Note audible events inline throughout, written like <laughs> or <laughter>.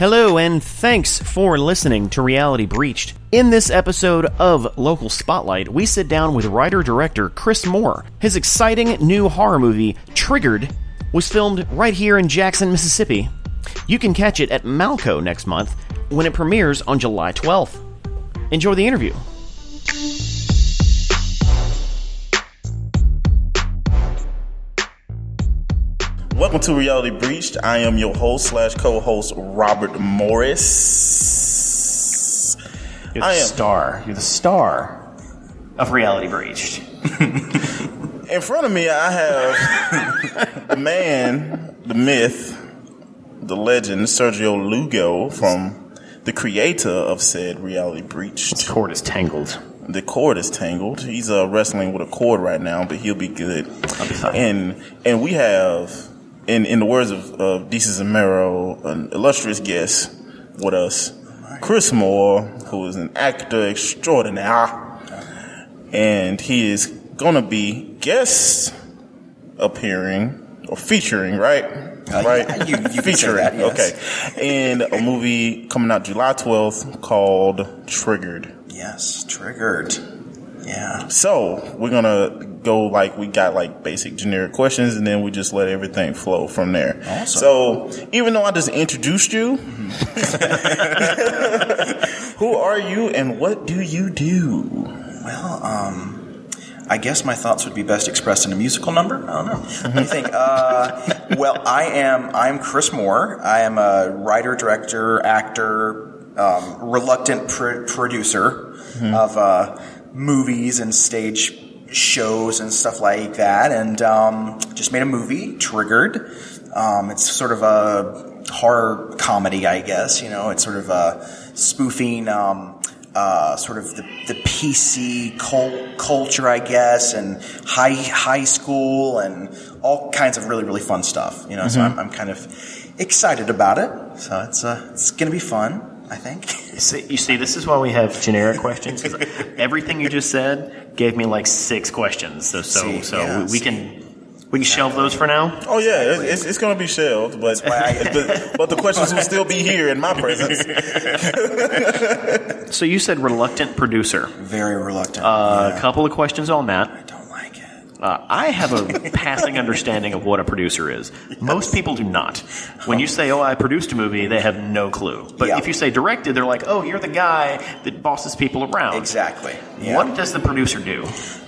Hello, and thanks for listening to Reality Breached. In this episode of Local Spotlight, we sit down with writer director Chris Moore. His exciting new horror movie, Triggered, was filmed right here in Jackson, Mississippi. You can catch it at Malco next month when it premieres on July 12th. Enjoy the interview. Welcome to Reality Breached. I am your host slash co-host Robert Morris. You're the I am- star. You're the star of Reality Breached. <laughs> In front of me, I have the man, the myth, the legend, Sergio Lugo, from the creator of said Reality Breached. The cord is tangled. The cord is tangled. He's uh, wrestling with a cord right now, but he'll be good. I'll be fine. And and we have, in in the words of uh, DC Zamero, an illustrious guest with us, Chris Moore, who is an actor extraordinaire, and he is gonna be guest appearing or featuring, right? right, you- you featuring. that, yes. Okay, and a movie coming out July twelfth called Triggered. Yes, triggered. Yeah. So we're gonna go like we got like basic generic questions, and then we just let everything flow from there. Awesome. So even though I just introduced you, <laughs> who are you and what do you do? Well, um, I guess my thoughts would be best expressed in a musical number. I don't know. Let me think. Uh, well, I am. I'm Chris Moore. I am a writer, director, actor, um, reluctant pr- producer of uh, movies and stage shows and stuff like that, and um, just made a movie, Triggered. Um, it's sort of a horror comedy, I guess. You know, it's sort of a spoofing. Um, uh, sort of the, the PC cult, culture, I guess, and high high school, and all kinds of really really fun stuff. You know, so I'm, I'm kind of excited about it. So it's uh, it's gonna be fun, I think. <laughs> See, you see, this is why we have generic questions. 'cause everything you just said gave me like six questions. So, so, See, so yeah, we, we see. can we can shelve those for now. Oh yeah, it- it's, it's gonna be shelved, but why I- <laughs> but, but the questions will still be <laughs> here in my presence. So you said reluctant producer. Very reluctant. Uh, Yeah. A couple of questions on that. Don't like it. Uh, I have a passing understanding of what a producer is. Most people do not. When you say, "Oh, I produced a movie," they have no clue. But Yeah. if you say directed, they're like, "Oh, you're the guy that bosses people around." Exactly. Yeah. What does the producer do?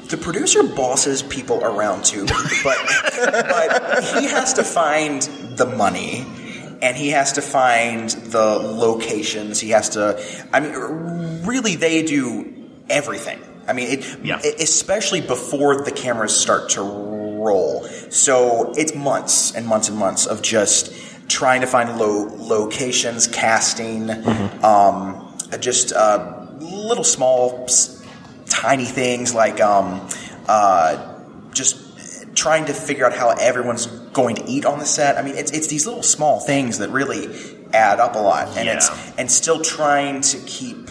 The producer bosses people around too, but <laughs> but he has to find the money and he has to find the locations. He has to. I mean, really, they do everything. I mean, it, Yeah. especially before the cameras start to roll. So it's months and months and months of just trying to find lo- locations, casting, um, just uh, little small, tiny things like um, uh, just trying to figure out how everyone's going to eat on the set. I mean, it's it's these little small things that really add up a lot, and it's and still trying to keep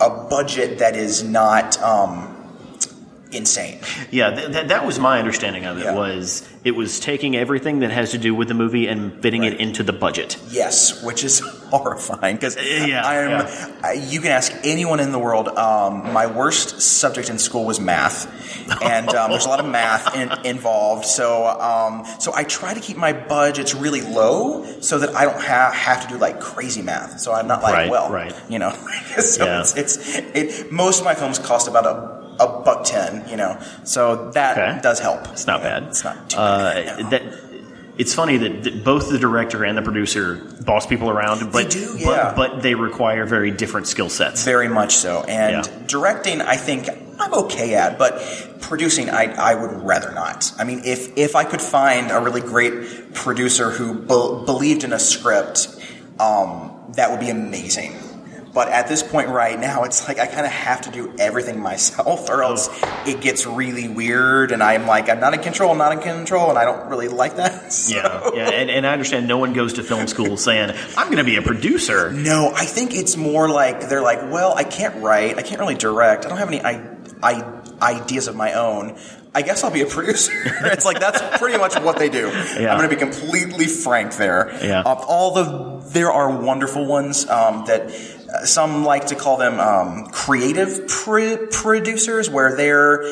a budget that is not um, insane. Yeah, th- th- that was my understanding of it. Yeah. Was it was taking everything that has to do with the movie and fitting it into the budget. Yes, which is <laughs> horrifying because Yeah, I'm. yeah. I- You can ask anyone in the world. Um, my worst subject in school was math, and um, there's a lot of <laughs> math in, involved. So, um, so I try to keep my budgets really low so that I don't have have to do like crazy math. So I'm not like, Right, well, right. you know. <laughs> so Yeah. it's, it's it. Most of my films cost about a. A buck ten, you know, so that Okay. does help. It's not bad. It's not too Uh, bad. no. that it's funny that, that both the director and the producer boss people around, but do, but, but they require very different skill sets. Very much so. And Yeah. directing, I think I'm okay at, but producing, I, I would rather not. I mean, if, if I could find a really great producer who be- believed in a script, um, that would be amazing. But at this point right now, it's like I kind of have to do everything <laughs> myself, or else it gets really weird, and I'm like, I'm not in control, I'm not in control, and I don't really like that. <laughs> So- Yeah, yeah, and, and I understand no one goes to film school saying I'm going to be a producer. No, I think it's more like they're like, well, I can't write, I can't really direct, I don't have any I, I ideas of my own. I guess I'll be a <laughs> producer. it's like that's pretty much what they do. Yeah. I'm going to be completely frank there. Yeah. All the there are wonderful ones um, that uh, some like to call them um, creative pr- producers, where they're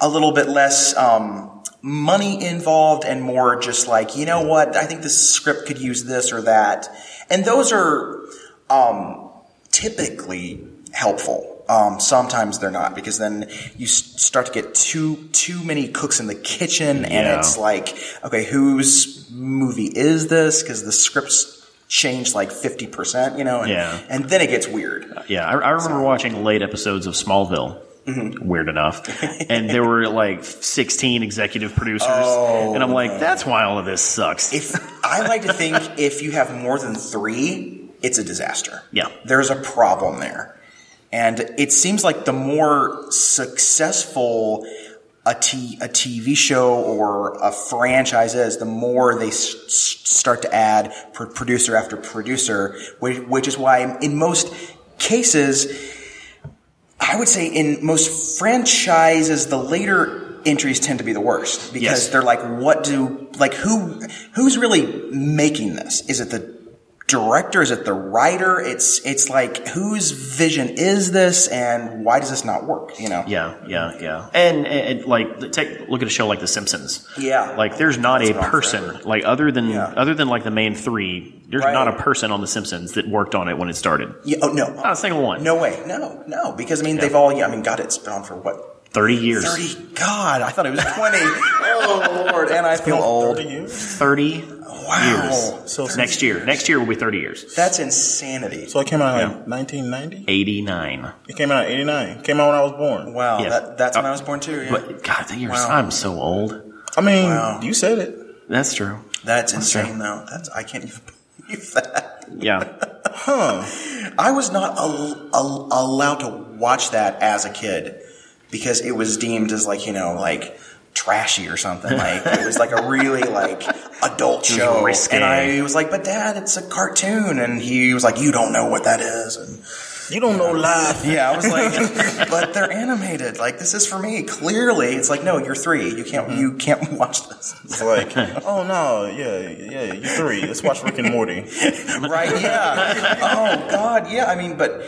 a little bit less. Um, money involved and more just like you know what i think this script could use this or that and those are um, typically helpful. Um, sometimes they're not because then you start to get too too many cooks in the kitchen, and Yeah. it's like, okay, whose movie is this? Because the script's changed like fifty percent, you know, and, Yeah. and then it gets weird. Yeah, I, I remember watching late episodes of Smallville. Mm-hmm. Weird enough, <laughs> and there were like sixteen executive producers, Oh, and I'm like, that's why all of this sucks. If I like to think <laughs> if you have more than three, it's a disaster. Yeah. There's a problem there. And it seems like the more successful a, t- a TV show or a franchise is, the more they s- start to add pr- producer after producer, which, which is why in most cases, I would say in most franchises, the later entries tend to be the worst because Yes. they're like, what do, like who, who's really making this? Is it the director? Is it the writer? It's, it's like, whose vision is this and why does this not work? You know? Yeah, yeah, yeah. And, and like, take look at a show like The Simpsons. Yeah. Like, there's not That's a person forever. like other than Yeah. other than like the main three. There's Right. not a person on The Simpsons that worked on it when it started. Yeah, oh, no. Not a single one. No way. No, no. Because I mean, they've all, yeah, I mean, God, it's been on for what? Thirty years. 30? God, I thought it was 20. <laughs> oh, Lord. And I feel old. 30 years? Thirty Wow. years. So Next year. Next year will be thirty years. That's insanity. So it came out in Yeah. like 1990? Eighty nine. It came out in 89. It came out when I was born. Wow, Yeah. that, that's when Uh, I was born too. Yeah. But God, the years. Wow. I'm so old. I mean, Wow. you said it. That's true. that's true. insane, though. That's I can't even believe that. Yeah. Huh. I was not al- al- allowed to watch that as a kid because it was deemed as like you know like trashy or something. Like it was like a really like adult show, risque. and I was like, "But Dad, it's a cartoon," and he was like, "You don't know what that is." And You don't know life. yeah, I was like, <laughs> "But they're animated. Like this is for me. Clearly, it's like, no, you're three. You can't mm-hmm. you can't <laughs> watch this." It's like, oh no, yeah, yeah, You're three. Let's watch Rick and Morty. <laughs> right? Yeah. Oh God, yeah. I mean, but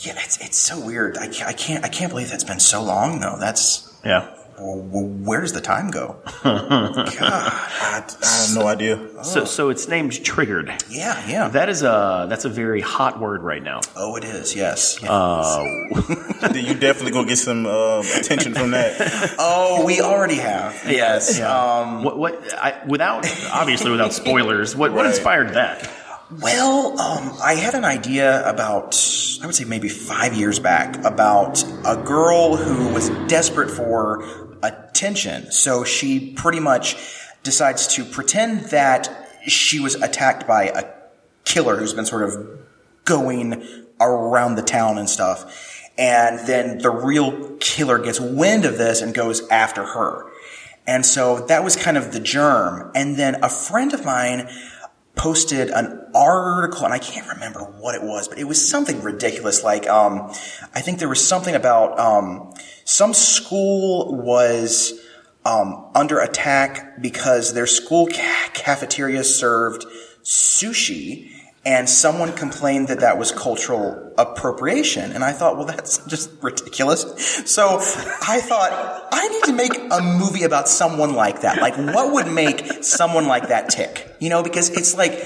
yeah, it's it's so weird. I can't I can't, I can't believe that's been so long though. That's Yeah. w- w- where does the time go? <laughs> God, I, I have no idea. So so it's named Triggered. yeah, yeah. That is a that's a very hot word right now. oh, it is. Yes. Uh, <laughs> you definitely gonna get some uh, attention from that. <laughs> oh, we already have. Yes. Um, What what I, without obviously without spoilers. What what inspired that? Well, um, I had an idea about, I would say maybe five years back, about a girl who was desperate for attention. So she pretty much decides to pretend that she was attacked by a killer who's been sort of going around the town and stuff. And then the real killer gets wind of this and goes after her. And so that was kind of the germ. And then a friend of mine posted an article, and I can't remember what it was, but it was something ridiculous. Like, um, I think there was something about um, some school was um, under attack because their school ca- cafeteria served sushi. And someone complained that that was cultural appropriation. And I thought, well, that's <laughs> just ridiculous. So I thought, I need to make a movie about someone like that. Like, what would make someone like that tick? You know, because it's like,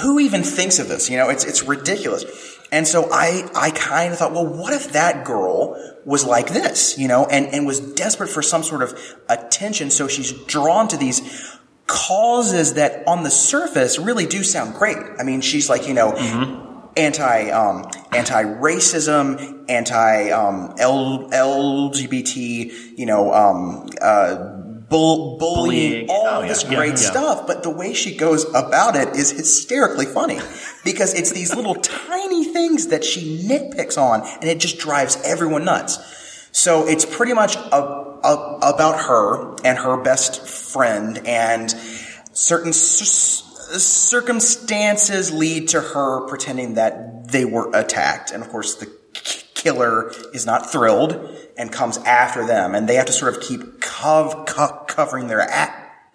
who even thinks of this? You know, it's, it's ridiculous. And so I, I kind of thought, well, what if that girl was like this, you know, and, and was desperate for some sort of attention. So she's drawn to these causes that on the surface really do sound great. I mean, she's like, you know, anti, um, anti-racism, anti, um, L, LGBT, you know, um, uh, bull, bullying, Bullying. all Oh, this yeah. Yeah, great yeah. stuff. But the way she goes about it is hysterically funny <laughs> because it's these little tiny things that she nitpicks on and it just drives everyone nuts. So it's pretty much a, about her and her best friend and certain circumstances lead to her pretending that they were attacked. And of course the killer is not thrilled and comes after them, and they have to sort of keep cov- co- covering their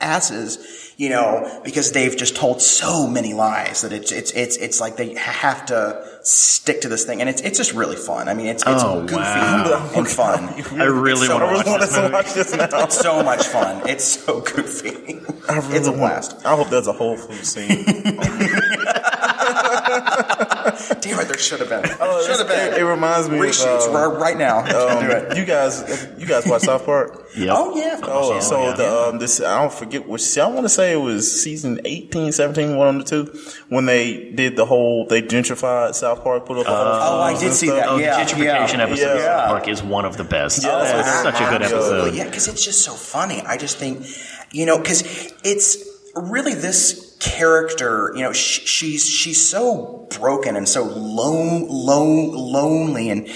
asses, you know, because they've just told so many lies that it's it's it's it's like they have to stick to this thing, and it's it's just really fun. I mean, it's it's Oh, goofy wow. and uh, fun. <laughs> I really so- want to watch I this watch this now. It's so much fun. It's so goofy. Really it's a want- blast. I hope there's a Whole Foods scene. <laughs> <laughs> Damn it, there should have been. <laughs> Oh, should have It, it reminds me Reshoots of right, right now. <laughs> um, do it. um, you guys. You guys watch South Park? Yep. Oh yeah. Oh, yeah. so yeah. the um, this I don't forget which I want to say it was season 18, 17, one of the two when they did the whole they gentrified South Park, put up all the Oh, I did see stuff. that. Oh, yeah, the gentrification yeah. episode of South Park is one of the best. Yeah, that is I- such a good absolutely. episode. Yeah, because it's just so funny. I just think, you know, because it's really this character. You know, sh- she's she's so broken and so lone, lone, lonely and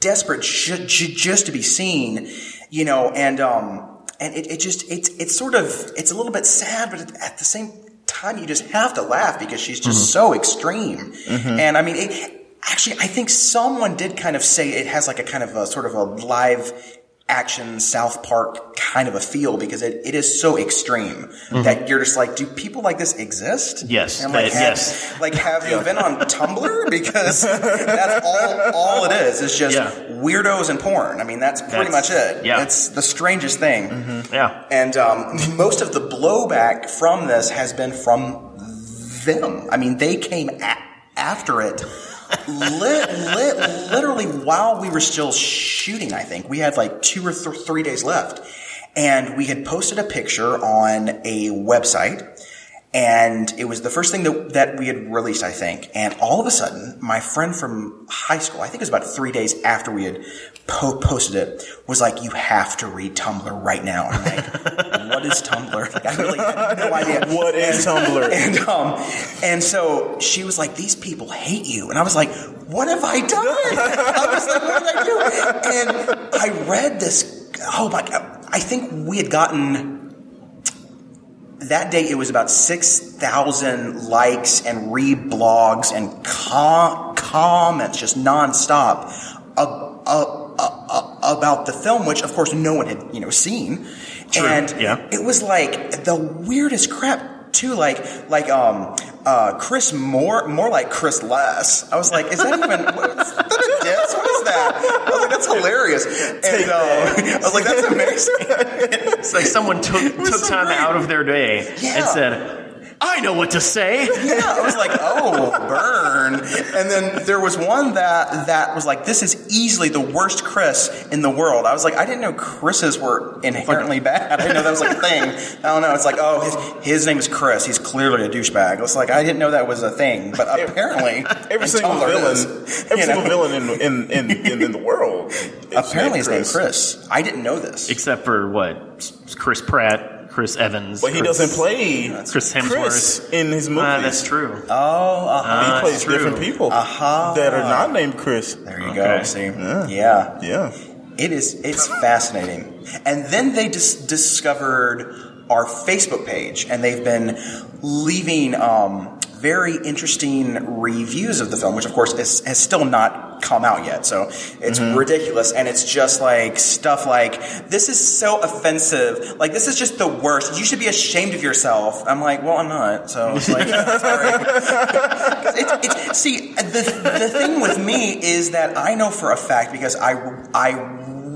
desperate ju- ju- just to be seen. You know, and um, and it, it just it's it's sort of it's a little bit sad, but at the same time, you just have to laugh because she's just so extreme. And I mean, it, actually, I think someone did kind of say it has like a kind of a sort of a live action South Park kind of a feel because it, it is so extreme that you're just like, do people like this exist? Yes, And like, have, yes. like have you been on <laughs> Tumblr? Because that's all, all it is. It's just Yeah. weirdos and porn. I mean, that's pretty That's- much it. yeah. It's the strangest thing. Yeah. And um, most of the blowback from this has been from them. I mean, they came a- after it. Lit, lit, literally while we were still shooting, I think we had like two or th- three days left, and we had posted a picture on a website, and it was the first thing that, that we had released, I think. And all of a sudden, my friend from high school, I think it was about three days after we had po- posted it, was like, "You have to read Tumblr right now." I'm like, <laughs> "What is Tumblr?" <laughs> I really had no <laughs> idea. What is Tumblr? And um, and so she was like, "These people hate you," and I was like, "What have I done?" I was like, "What did I do?" And I read this. Oh my god! I think we had gotten that day. It was about six thousand likes and reblogs and com- comments, just nonstop. Uh, uh, uh, about the film, which of course no one had, you know, seen, True, and yeah. it was like the weirdest crap too. Like like um uh Chris Moore more like Chris Less. I was like, is that even what, is that a diss? What is that? I was like, that's hilarious. And uh, I was like, that's amazing. It's like someone took took so time great. out of their day and said, "I know what to say." yeah, I was like, oh, burn. And then there was one that that was like, this is easily the worst Chris in the world. I was like, I didn't know Chris's were inherently bad. I didn't know that was like a thing. I don't know. It's like, oh, his, his name is Chris. He's clearly a douchebag. It's like, I didn't know that was a thing, but apparently, <laughs> Every single Tumblr it villain, is. every single know? villain in in, in, in, in the world. Apparently, his named name's Chris. I didn't know this. Except for what? Chris Pratt, Chris Evans. But he Chris- doesn't play Chris Hemsworth. Chris in his movies. Ah, that's true. Oh, uh-huh. he plays true. different people Uh-huh. that are not named Chris. there you go. See, Yeah. yeah. Yeah. It is. It's fascinating. And then they dis- discovered our Facebook page, and they've been leaving um, very interesting reviews of the film, which of course is, has still not come out yet. So it's mm-hmm. ridiculous, and it's just like stuff like this is so offensive. Like this is just the worst. You should be ashamed of yourself. I'm like, well, I'm not. So it's like, <laughs> <laughs> it's, it's, see, the, the thing with me is that I know for a fact because I, I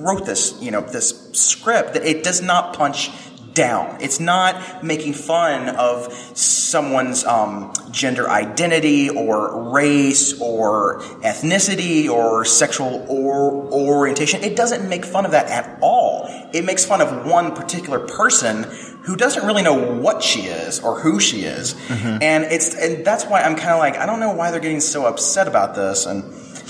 wrote this, you know, this script that it does not punch down. It's not making fun of someone's um, gender identity or race or ethnicity or sexual or orientation. It doesn't make fun of that at all. It makes fun of one particular person who doesn't really know what she is or who she is. And it's and that's why I'm kind of like I don't know why they're getting so upset about this and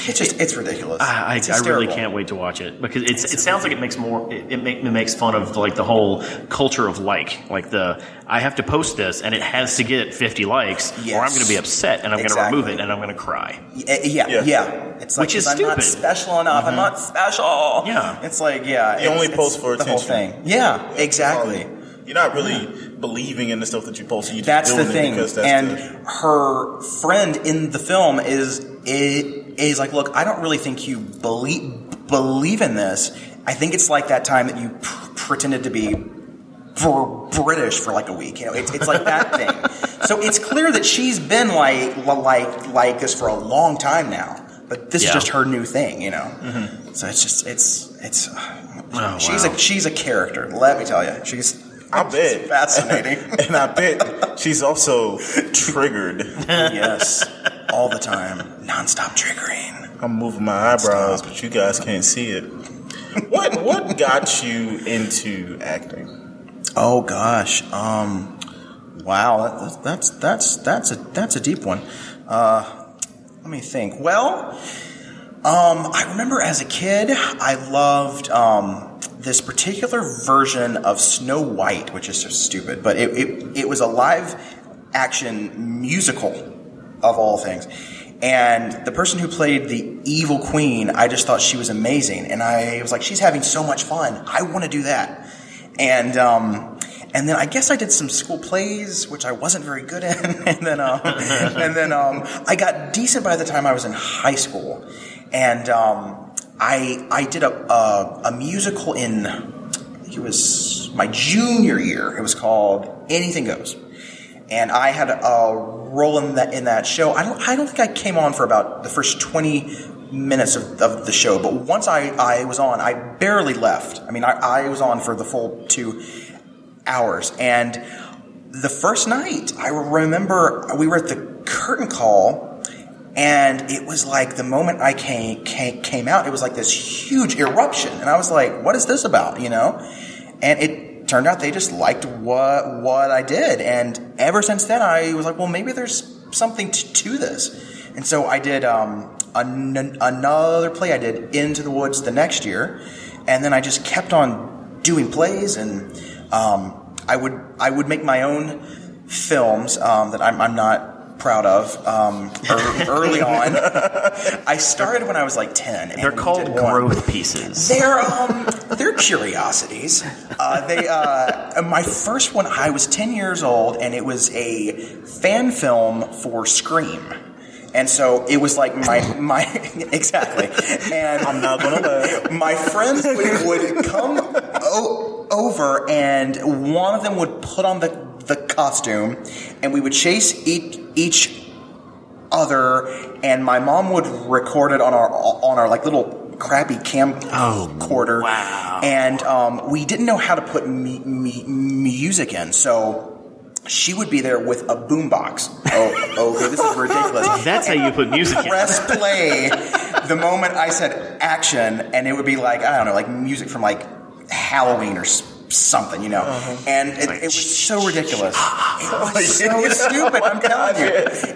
it's just it's ridiculous. I, I, It's I really can't wait to watch it because it's, it sounds like it makes more it, it, make, it makes fun of like the whole culture of like like the I have to post this and it has to get 50 likes or I'm going to be upset and I'm going to remove it and I'm going to cry. Yeah, eh, yeah, Yeah. yeah. It's like Which is 'cause I'm not stupid. special enough. I'm mm-hmm. not special. Yeah. it's like yeah. You it's- only it's post for the whole attention. thing. Yeah, exactly. You're not really believing in the stuff that you post. You're That's the thing. that's And the, her friend in the film is it is like, look, I don't really think you believe believe in this. I think it's like that time that you pr- pretended to be br- British for like a week. You know, it's, it's like that <laughs> thing. So it's clear that she's been like like like this for a long time now. But this Yeah. is just her new thing, you know. Mm-hmm. So it's just it's it's. Uh, oh, she's wow. a she's a character. Let me tell you, she's I <laughs> bet. fascinating. <laughs> and I bet she's also triggered. yes, all the time, nonstop triggering. I'm moving my eyebrows, but you guys can't see it. What what got you into acting? Oh gosh, um, wow, that, that's that's that's a that's a deep one. Uh, let me think. Well, um, I remember as a kid, I loved um, this particular version of Snow White, which is just stupid, but it, it it was a live action musical of all things. And the person who played the evil queen, I just thought she was amazing, and I was like, she's having so much fun. I want to do that. And um, and then I guess I did some school plays, which I wasn't very good in. <laughs> and then um, and then um, I got decent by the time I was in high school. And um, I I did a, a a musical in it was my junior year. It was called Anything Goes and I had uh, a, a role in that in that show. I don't I don't think I came on for about the first twenty minutes of, of the show, but once I, I was on, I barely left. I mean, I, I was on for the full two hours, and the first night I remember we were at the curtain call. And it was like the moment I came, came came out, it was like this huge eruption, and I was like, "What is this about?" You know? And it turned out they just liked what what I did, and ever since then, I was like, "Well, maybe there's something to, to this." And so I did um, an, another play. I did Into the Woods the next year, and then I just kept on doing plays, and um, I would I would make my own films um, that I'm, I'm not proud of um, <laughs> ear- early on. I started when I was like ten. and They're called did one. growth pieces. They're um, they're curiosities. Uh, they uh, my first one. I was ten years old, and it was a fan film for Scream. And so it was like my my <laughs> exactly. And I'm not gonna my friends would, would come o- over, and one of them would put on the the costume, and we would chase each each other, and my mom would record it on our on our like little crappy camcorder. wow. And um, we didn't know how to put mu- mu- music in, so. She would be there with a boombox. Oh, okay, this is ridiculous. <laughs> That's how you put music in. Press play the moment I said action, and it would be like I don't know, like music from like Halloween or something, you know. And it, it was so ridiculous. It was so <laughs> stupid. I'm telling you,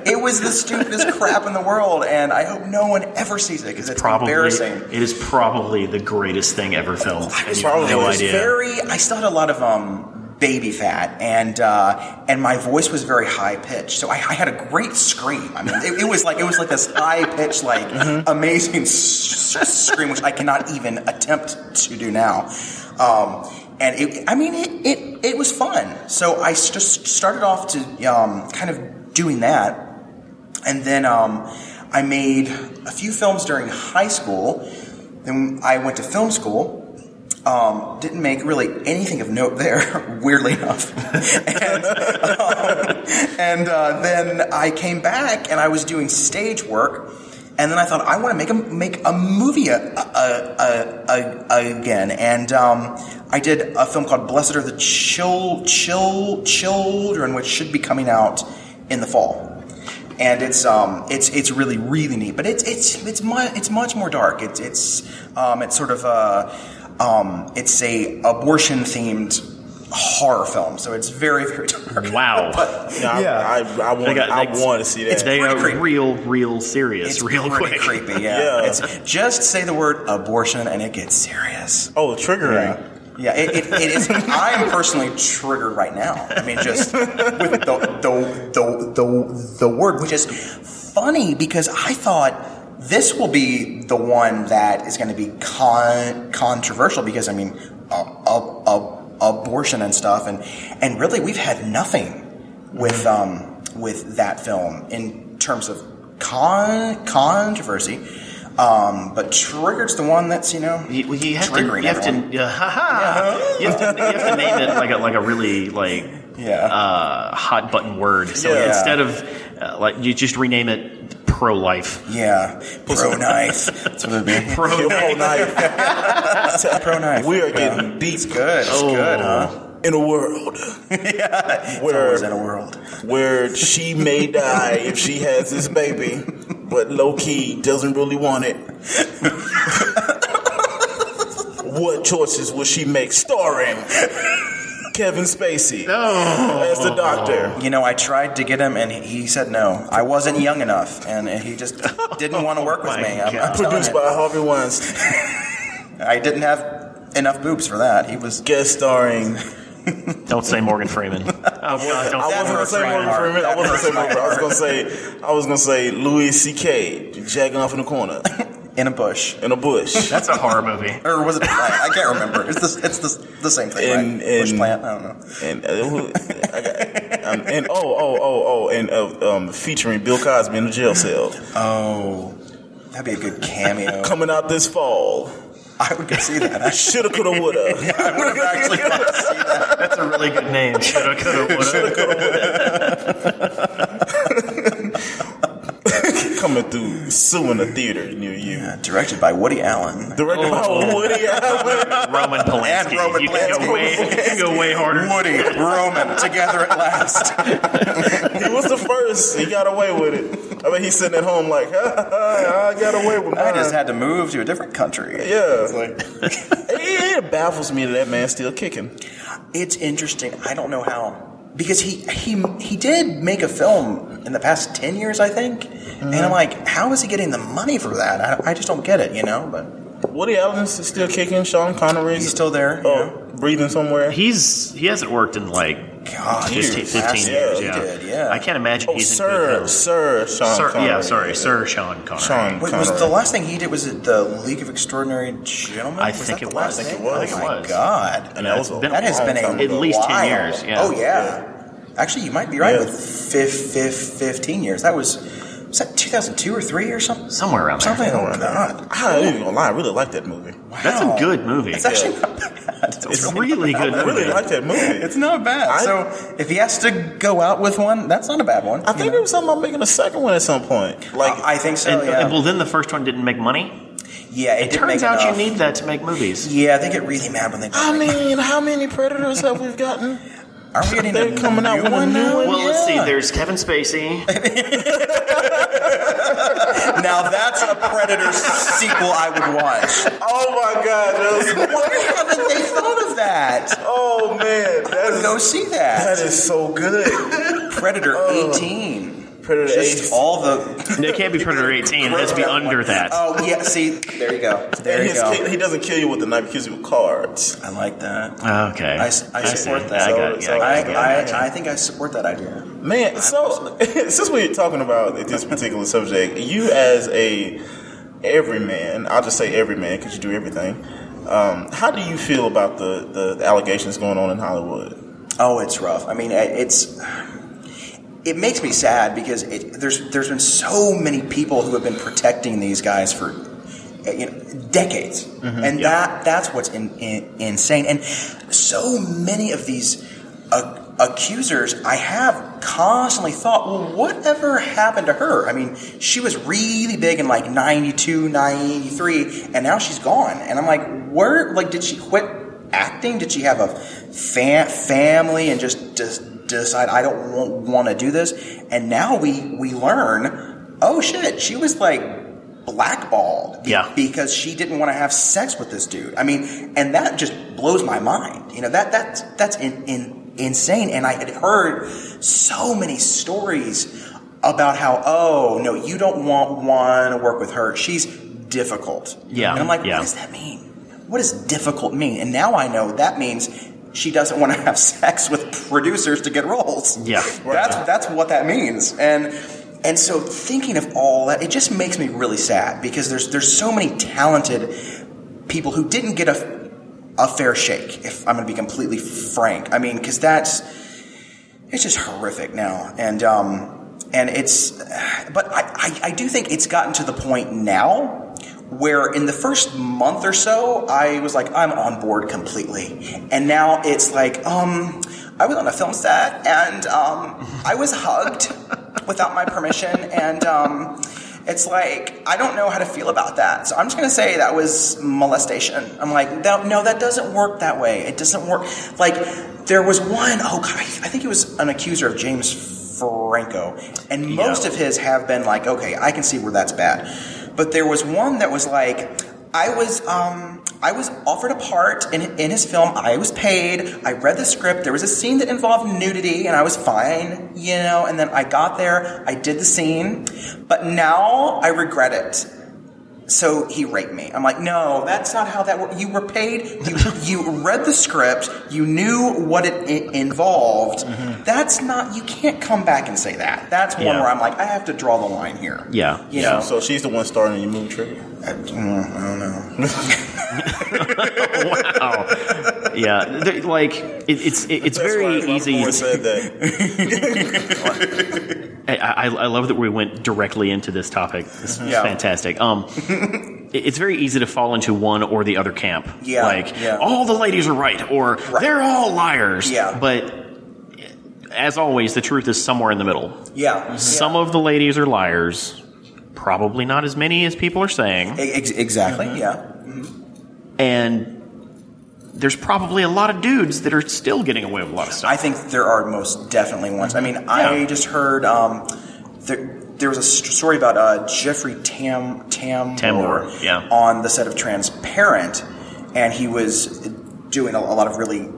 it was the stupidest crap in the world, and I hope no one ever sees it because it's Probably, embarrassing. it is probably the greatest thing ever filmed. Have probably- no it was idea. very. I still had a lot of um, baby fat, and uh, and my voice was very high pitched. So I, I had a great scream. I mean, it, it was like it was like this high pitched, like <laughs> amazing s- s- scream, which I cannot even attempt to do now. Um, and it, I mean, it, it it was fun. So I just started off to um, kind of doing that, and then um, I made a few films during high school. Then I went to film school. Um, didn't make really anything of note there, <laughs> weirdly enough. and um, and uh, then I came back and I was doing stage work. And then I thought I want to make a make a movie a, a, a, again, and um, I did a film called "Blessed Are the Chil, Chil, Children," which should be coming out in the fall. And it's um it's it's really really neat. But it's it's it's much it's much more dark. It's it's um it's sort of a um it's a abortion themed horror film so it's very very dark Wow. <laughs> Yeah, Yeah. I, I, I want got- I they- want to see that. they are creepy. real, real serious, it's real quick. creepy yeah. Yeah. it's just say the word abortion and it gets serious oh, triggering. yeah. Yeah, it, it, it is. I am personally triggered right now. I mean, just with the the, the the the word, which is funny because I thought this will be the one that is going to be con- controversial because I mean, uh, uh, uh, abortion and stuff, and and really we've had nothing with um with that film in terms of con controversy. Um, but Triggered's the one that's you know You, well, you have to, triggering you have everyone. to, uh, haha. you, have to, you have to name it like a, like a really like Yeah. uh, hot button word. So Yeah. instead of uh, like you just rename it pro life. yeah, pro knife. That's what it'd be. <laughs> Pro <laughs> Pro knife. Pro knife. We are Yeah. getting deep It's good. It's oh. good, huh? in a world <laughs> yeah. Where- It's in a world. where she may die if she has this baby, but low key doesn't really want it. what choices will she make? Starring Kevin Spacey as the doctor. You know, I tried to get him, and he, he said no. I wasn't young enough, and he just didn't want to work with <laughs> oh me. I'm, I'm God. telling Produced you. by Harvey Weinstein. <laughs> I didn't have enough boobs for that. He was. Guest starring. <laughs> Don't say Morgan Freeman. <laughs> Oh God, don't I wasn't gonna say Morgan Morgan Freeman. Freeman. I wasn't gonna say Morgan. I was gonna say. I was gonna say Louis C.K. jacking off in the corner <laughs> in a bush. in a bush. That's a horror movie. Or was it a plant? I can't remember. It's the, it's the, the same thing, In- right? Bush plant? I don't know. and uh, who, got, um, and oh oh oh oh and uh, um, featuring Bill Cosby in the jail cell Oh, that'd be a good cameo. coming out this fall. I would go see that. I <laughs> should Shoulda, coulda, woulda. <laughs> I would have actually gone to see that. That's a really good name. Shoulda, coulda, woulda. <laughs> coming through soon a theater near you. Uh, directed by Woody Allen. Directed by Woody Allen. <laughs> Roman Polanski. And Roman you, can Polanski. Go way, you can go way harder. Woody, Roman, together at last. <laughs> He was the first. He got away with it. I mean, he's sitting at home like, ha, ha, ha, I got away with mine. I just had to move to a different country. yeah. It's like, <laughs> it, it baffles me that that man's still kicking. it's interesting. I don't know how because he he he did make a film in the past ten years, I think, and I'm mm-hmm. like, how is he getting the money for that? I, I just don't get it, you know. But Woody Allen's still kicking. Sean Connery he's still there. you know? oh, breathing somewhere. He's he hasn't worked in like God, 15, Years. 15 Last years. year Yeah. did, yeah. I can't imagine Oh, he's in good sir, sir, Sean Sir, Connery. yeah, sorry, Sir Sean Connery. Sean Wait, was the last thing he did was it the League of Extraordinary Gentlemen? I Was think that it the was. last I think thing? it oh was. I think Oh my. God, And that was been- that has been a At ago. least 10 years, yeah. Oh yeah. Actually, you might be right Yeah. with fif- fif- 15 years. That was was that 2002 or three or something? Somewhere around there. Something. Oh God. I ain't even gonna lie, I really like that movie. That's a good movie. It's actually not bad. It's a really good I really like that movie. It's not bad. I- so if he has to go out with one, that's not a bad one. I think know? there was something about making a second one at some point. Like, I think so. And, yeah. and, well, then the first one didn't make money. yeah. It, It didn't turns make out enough. you need that to make movies. Yeah, I think it really mad when they. I mean, how many Predators have we gotten? <laughs> Are we getting They're a coming out with a one new one. Well, let's see. Yeah. There's Kevin Spacey. <laughs> Now that's a Predator sequel I would watch. Oh my God, that was- Why <laughs> haven't they thought of that? oh man, that Go see that that. is so good. Predator Oh. 18. Predator Just Ace. all the. No, it can't be Predator <laughs> 18. It has to be under that. Oh yeah, see, there you go. There you go. ki- he doesn't kill you with the knife; he kills you with cards. I like that. Okay. I, see. support I that. got it. Yeah, I got I, it. I got it. I, I think I support that idea. Man, so <laughs> since we're talking about this particular subject, you as a everyman, I'll just say everyman because you do everything. Um, how do you feel about the, the, the allegations going on in Hollywood? Oh, it's rough. I mean, it- it's it makes me sad because it, there's there's been so many people who have been protecting these guys for uh, you know decades, and that that's what's in, in, insane. And so many of these uh, accusers, I have constantly thought, well, whatever happened to her? I mean, she was really big in like 92, 93, and now she's gone. And I'm like, where? Like, did she quit acting? Did she have a fa- family and just just decide I don't want, want to do this? And now we we learn, oh shit, she was like blackballed Yeah. because she didn't want to have sex with this dude. I mean, and that just blows my mind. You know that that's that's in, in, insane. And I had heard so many stories about how oh no, you don't want want to work with her. She's difficult. Yeah, and I'm like, yeah. what does that mean? What does difficult mean? And now I know that means she doesn't want to have sex with producers to get roles. Yeah. that's that's what that means. And and so thinking of all that, it just makes me really sad because there's there's so many talented people who didn't get a a fair shake. If I'm going to be completely frank, I mean, because that's it's just horrific now. And um, and it's, but I, I, I do think it's gotten to the point now where in the first month or so, I was like, I'm on board completely. And now it's like, um, I was on a film set and um, I was hugged <laughs> without my permission. And um, it's like, I don't know how to feel about that. So I'm just going to say that was molestation. I'm like, no, no, that doesn't work that way. It doesn't work. Like, there was one, oh God, I think he was an accuser of James Franco. And most Yeah. of his have been like, okay, I can see where that's bad. But there was one that was like, I was um, I was offered a part in, in his film. I was paid. I read the script. There was a scene that involved nudity, and I was fine, you know. And then I got there. I did the scene, but now I regret it. So he raped me. I'm like, no, that's not how that works. You were paid. You, you read the script. You knew what it i- involved. That's not. You can't come back and say that. That's one Yeah. where I'm like, I have to draw the line here. Yeah, You yeah. know? So she's the one starring in your movie Trigger. I, mm, don't know. wow. <laughs> Yeah, like it, it's it, it's That's very why easy. boy said that. <laughs> <laughs> I, I, I love that we went directly into this topic. This is Yeah. fantastic. Um, <laughs> it's very easy to fall into one or the other camp. Yeah, like yeah. all the ladies are right, or they're all liars. Yeah. but as always, the truth is somewhere in the middle. Yeah. Some of the ladies are liars. Probably not as many as people are saying, E- Ex- exactly. Yeah. and there's probably a lot of dudes that are still getting away with a lot of stuff. I think there are most definitely ones. I mean, I just heard um, there, there was a st- story about uh, Jeffrey Tam Tam Tambor, yeah. on the set of Transparent, and he was doing a, a lot of really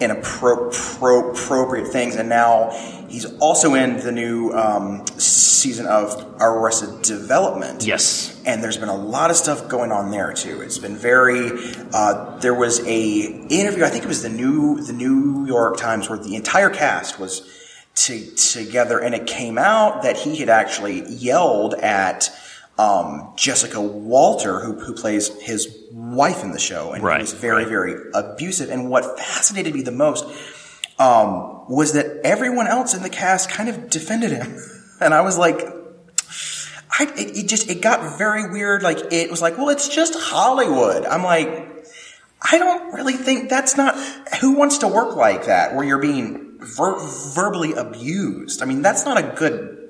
inappropriate things, and now he's also in the new um, season of Arrested Development. yes. and there's been a lot of stuff going on there too. It's been very. Uh, there was a interview. I think it was the new the New York Times where the entire cast was to, together, and it came out that he had actually yelled at um, Jessica Walter, who who plays his wife in the show, and Right, was very right. very abusive. And what fascinated me the most um, was that everyone else in the cast kind of defended him, <laughs> and I was like. I, it, it just it got very weird. Like it was like, well, it's just Hollywood. I'm like, I don't really think that's not who wants to work like that, where you're being ver- verbally abused. I mean, that's not a good.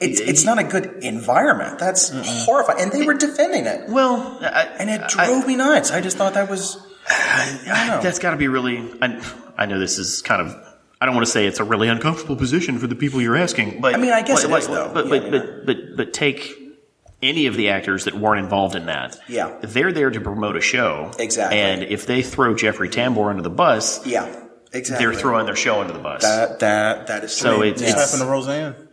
It's it's not a good environment. That's horrifying, and they were defending it, Well, I, and it I- drove me nuts. I just thought that was. I know. That's got to be really. I, I know this is kind of. I don't want to say it's a really uncomfortable position for the people you're asking, but I mean, I guess like, it is, like- though. But Yeah, but, I mean, but but but take any of the actors that weren't involved in that. Yeah. they're there to promote a show. Exactly. And if they throw Jeffrey Tambor under the bus, yeah, exactly. they're throwing their show under the bus. that that that is So true. it's- What it's- happened to Roseanne?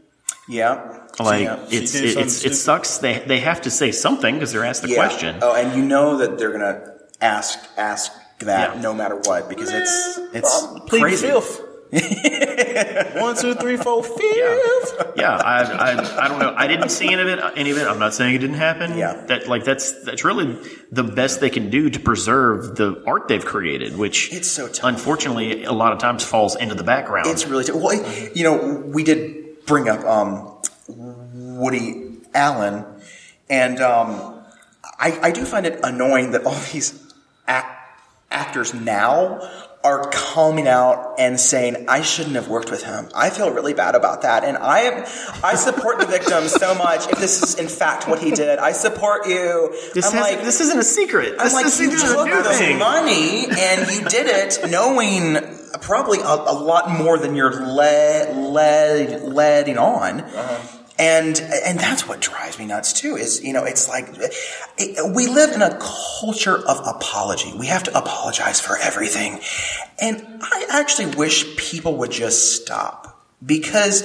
Yeah, like yeah. it's it, something it's it sucks. They they have to say something because they're asked the Yeah. question. Oh, and you know that they're gonna ask ask that Yeah. no matter what because it's it's I'm pleading crazy. Fifth. <laughs> One, two, three, four, fifth. Yeah, I, I, I don't know. I didn't see any of it. Any of it. I'm not saying it didn't happen. Yeah. that like that's that's really the best they can do to preserve the art they've created, which It's so tough. unfortunately a lot of times falls into the background. It's really t- well. You know, we did bring up um, Woody Allen, and um, I, I do find it annoying that all <laughs> these ac- actors now are coming out and saying I shouldn't have worked with him. I feel really bad about that, and I am I support the victims so much. If this is in fact what he did, I support you. this I'm like, this isn't a secret. I'm This, like, you took the thing. money and you did it knowing probably a, a lot more than you're led, led, leading on. Uh-huh. And and that's what drives me nuts too. Is you know it's like it, we live in a culture of apology. We have to apologize for everything, and I actually wish people would just stop because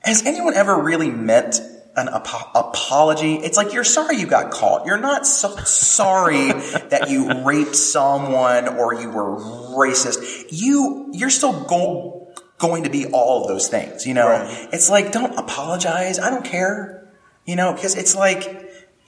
has anyone ever really meant an apo- apology? It's like you're sorry you got caught. You're not so sorry <laughs> that you raped someone or you were racist. You you're still go- going to be all of those things. You know, Right. it's like don't apologize. I don't care. You know, because it's like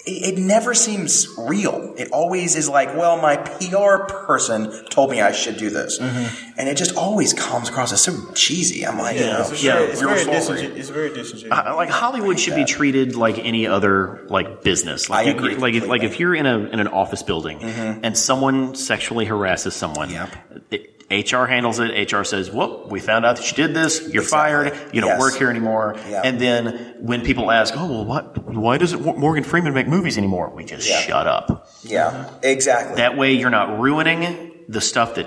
it, it never seems real. It always is like, well, my PR person told me I should do this, and it just always comes across as so cheesy. I'm like, you know, it's, Yeah. it's, very Real it's very disingenuous. Uh, like Hollywood should be treated like any other like business. Like I you- Like if, like if you're in a in an office building and someone sexually harasses someone, Yep. it, HR handles it. HR says, "Whoop, we found out that you did this. You're Exactly. fired. You don't Yes. work here anymore." Yeah. And then when people ask, "Oh, well, what? Why doesn't Morgan Freeman make movies anymore?" We just Yeah. shut up. yeah, exactly. That way, you're not ruining the stuff that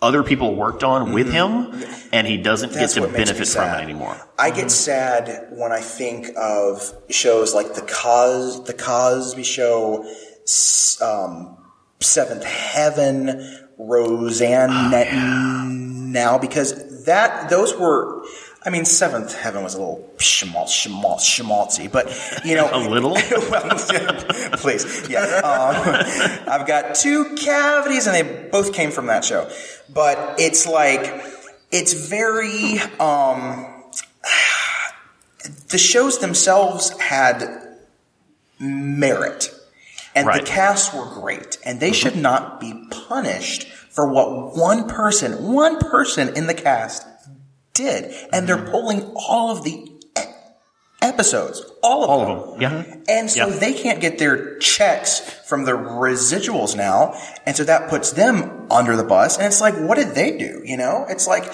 other people worked on with him, and he doesn't Mm-hmm. That's get to what makes me benefit from it anymore. I get sad when I think of shows like the Cos, the Cosby Show, um, Seventh Heaven, Roseanne Oh, now because that those were. I mean, Seventh Heaven was a little schmaltz, schmaltz, schmaltzy, but you know, <laughs> A little? <laughs> well, please, yeah. Um, <laughs> I've got two cavities, and they both came from that show. But it's like it's very. Um, the shows themselves had merit, and Right. the casts were great, and they should not be punished for what one person, one person in the cast did, and they're pulling all of the episodes, all of All them. of them, yeah. Mm-hmm. And so Yeah. they can't get their checks from the residuals now. And so that puts them under the bus. And it's like, what did they do? You know, it's like,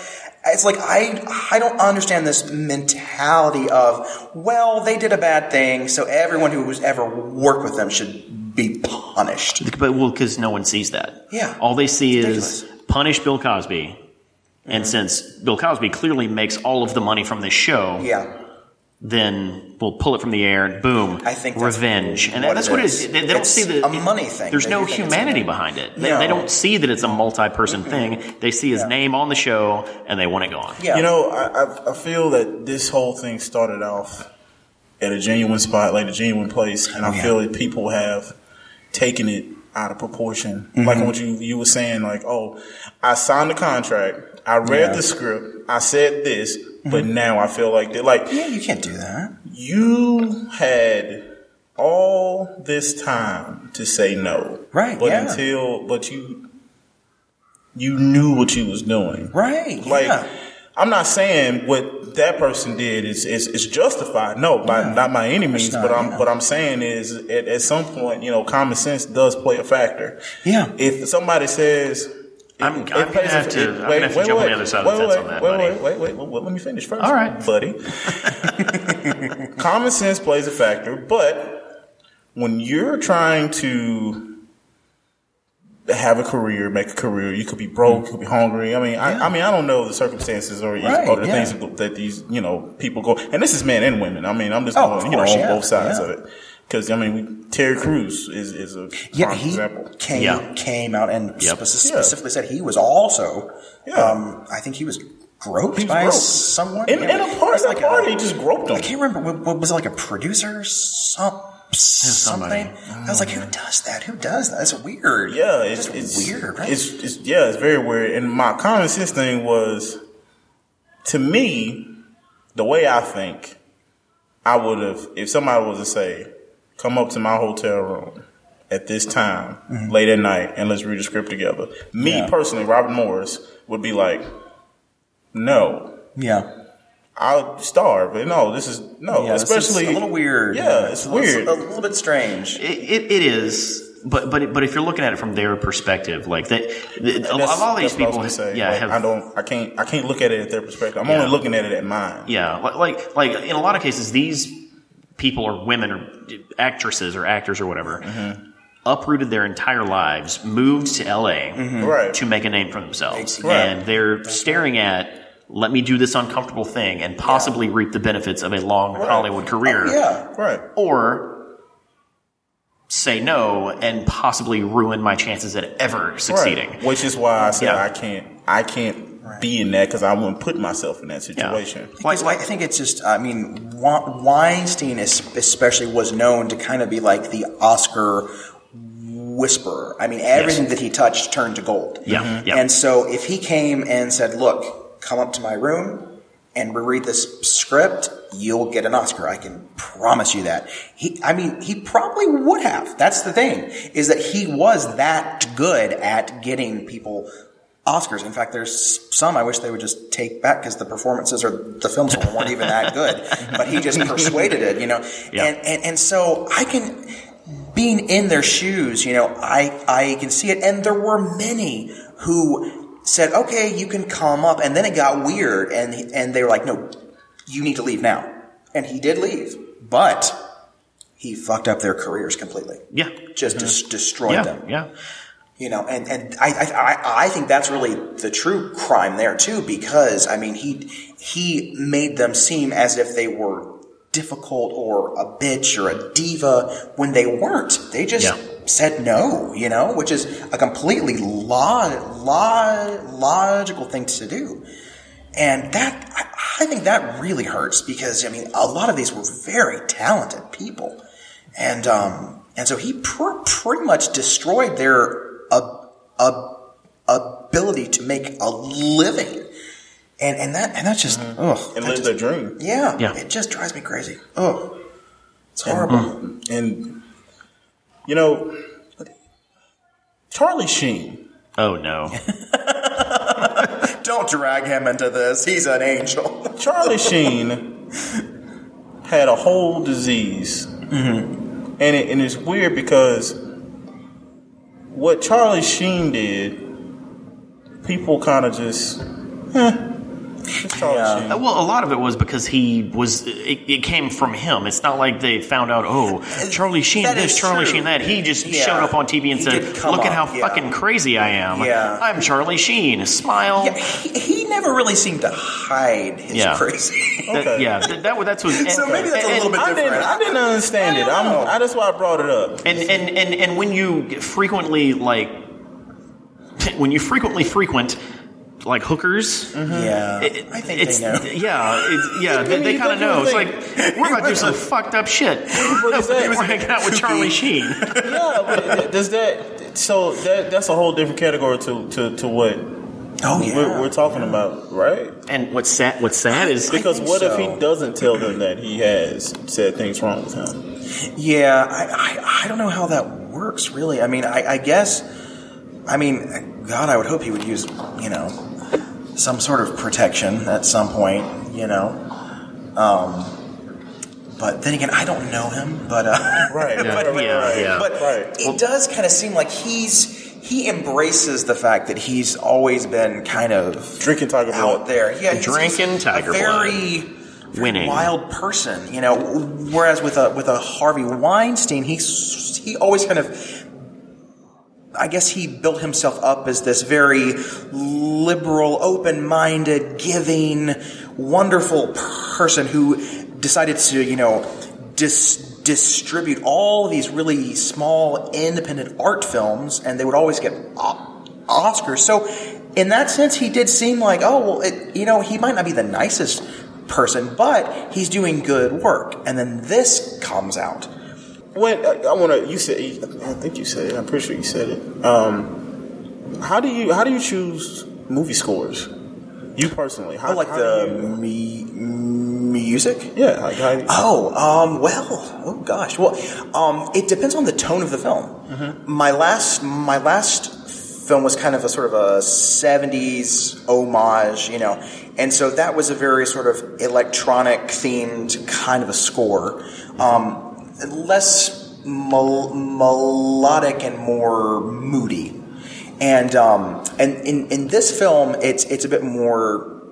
it's like, I, I don't understand this mentality of, well, they did a bad thing. So everyone who's ever worked with them should be punished. But well, because no one sees that. Yeah. All they see is punish Bill Cosby, and mm-hmm. since Bill Cosby clearly makes all of the money from this show, Yeah. then we'll pull it from the air and boom, I think revenge, and what that's it what it is. is. They, they don't see the a money thing. There's They no do think it's humanity behind it. They, No. they don't see that it's a multi-person thing. They see his Yeah. name on the show and they want it gone. Yeah. You know, I, I, I feel that this whole thing started off at a genuine spot, like a genuine place, and I yeah. feel that people have taken it out of proportion. Mm-hmm. Like what you you were saying, like, oh, I signed the contract, I read Yeah. Mm-hmm. the script, I said this, but now I feel like they're like yeah, you can't do that. you had all this time to say no, Right, But yeah. until but you you knew what you was doing, Right. like, yeah. I'm not saying what that person did is is, is justified. No, by, Yeah. not by any means. not, but I'm yeah. what I'm saying is, at, at some point, you know, common sense does play a factor. Yeah. If somebody says. I'm- it I'm gonna have to- it- I'm gonna have to jump on the other side of the wait, fence wait, on that, wait, buddy. Wait, wait, wait, wait, wait, let me finish first. All right. buddy. <laughs> Common sense plays a factor, but when you're trying to have a career, make a career, you could be broke, you could be hungry. I mean, I, I mean, I don't know the circumstances or, Right, or the yeah. things that these you know people go. And this is men and women. I mean, I'm just Oh, going, of you know, on yeah, both sides yeah. of it. Because I mean, we, Terry Crews is is a Yeah, he example. came Yeah. came out and Yep. speci- Yeah. specifically said he was also. Yeah. Um, I think he was groped He by groped. someone In, Yeah, in a party, like a party, he just groped him. I can't remember. What, what was it like a producer? or Some, somebody. Something. I was like, who does that? Who does that? It's weird. Yeah, it's, it's weird, right? It's, it's yeah, it's very weird. And my common sense thing was, to me, the way I think, I would have if somebody was to say, "Come up to my hotel room at this time, late at night, and let's read a script together." Me Mm-hmm. Yeah. personally, Robert Morris would be like, "No." yeah. I'll starve. But No, this is no. Yeah, this is especially a little weird. Yeah, it's a little- weird. A little bit strange. It, it, it is, but but but if you're looking at it from their perspective, like that, a, lot of these that's what I people, was say. yeah, Like, have I don't. I can't. I can't look at it at their perspective. I'm Yeah. only looking at it at mine. Yeah, like like in a lot of cases, these people or women or actresses or actors or whatever mm-hmm. uprooted their entire lives, moved to LA mm-hmm. Right. to make a name for themselves, Right. and they're staring at. Let me do this uncomfortable thing and possibly reap the benefits of a long Hollywood career, Oh, yeah. Right. or say no and possibly ruin my chances at ever succeeding. Right. Which is why I said Yeah. I can't. I can't be in that because I wouldn't put myself in that situation. Because I think it's just, I mean, Weinstein is, especially was known to kind of be like the Oscar whisperer. I mean, everything that he touched turned to gold. Yeah, Mhm. yeah. And so if he came and said, look, come up to my room, and reread this script, you'll get an Oscar. I can promise you that. He, I mean, he probably would have. That's the thing, is that he was that good at getting people Oscars. In fact, there's some I wish they would just take back because the performances or the films weren't even that good. <laughs> But he just persuaded it, you know. Yeah. And, and and so I can, being in their shoes, you know, I I can see it. And there were many who said, "Okay, you can come up," and then it got weird, and and they were like, "No, you need to leave now." And he did leave, but he fucked up their careers completely. Yeah. Just mm-hmm. des- destroyed Yeah. them Yeah. you know and and I, I I- I think that's really the true crime there too because I mean he he made them seem as if they were difficult or a bitch or a diva when they weren't they just Yeah. Said no you know which is a completely lo- lo- logical thing to do and that I, I think that really hurts because I mean a lot of these were very talented people and um, and so he pr- pretty much destroyed their uh, uh, ability to make a living, and and that and that's just ugh, and that live just- their dream. yeah, Yeah. it just drives me crazy. Oh, it's horrible. And you know, Charlie Sheen. Oh no. <laughs> Don't drag him into this. He's an angel. <laughs> Charlie Sheen had a whole disease, Mm-hmm. and it, and it's weird because what Charlie Sheen did, people kind of just, eh, Yeah. Well, a lot of it was because he was. It, it came from him. It's not like they found out. Oh, Charlie Sheen That this, Charlie true. Sheen that. He just Yeah. showed up on TV and He said, did come "Look at how yeah. fucking crazy I am. Yeah. I'm Charlie Sheen. Smile." Yeah, he, he never really seemed to hide his Yeah. crazy. <laughs> That- Okay. yeah, that, that, that's what. So maybe that's a little bit I didn't, different. I didn't understand it. I'm. Oh. I, that's why I brought it up. And and and and when you frequently like, <laughs> when you frequently frequent like hookers. Mm-hmm. yeah, it- I think it's, they know. <laughs> Yeah, it's, yeah, they, they kind of know. It's like we're about to do some <laughs> fucked up shit. is that- <laughs> we're hanging out with Charlie Sheen. yeah, but does that? So that that's a whole different category to to, to what Oh yeah, we're, we're talking about, right? And what's sad? What's sad is Because think what if he doesn't tell them that he has said things wrong with him? Yeah, I, I, I don't know how that works really. I mean, I, I guess, I mean, God, I would hope he would use, you know, some sort of protection at some point, you know. Um, but then again, I don't know him, but uh, Right, but, right, right, yeah, <laughs> right. yeah. but Right. it does kind of seem like he's he embraces the fact that he's always been kind of Drinking Tiger out Blood. there. Yeah, he's- Drinking he's Tiger a very, very Winning. wild person, you know. Whereas with a with a Harvey Weinstein, he's he always kind of. I guess he built himself up as this very liberal, open-minded, giving, wonderful person who decided to, you know, dis- distribute all these really small, independent art films, and they would always get o- Oscars. So, in that sense, he did seem like, oh, well, it, you know, he might not be the nicest person, but he's doing good work. And then this comes out. When I, I want to, you said, I think you said it. I'm pretty sure you said it. Um, how do you how do you choose movie scores? You personally, how I like how the me- music. yeah, like how, Oh, um, well, oh gosh. Well, um, it depends on the tone of the film. My last, my last film was kind of a sort of a '70s homage, you know, and so that was a very sort of electronic themed kind of a score, um, less mel- melodic and more moody. And um, and in, in this film, it's it's a bit more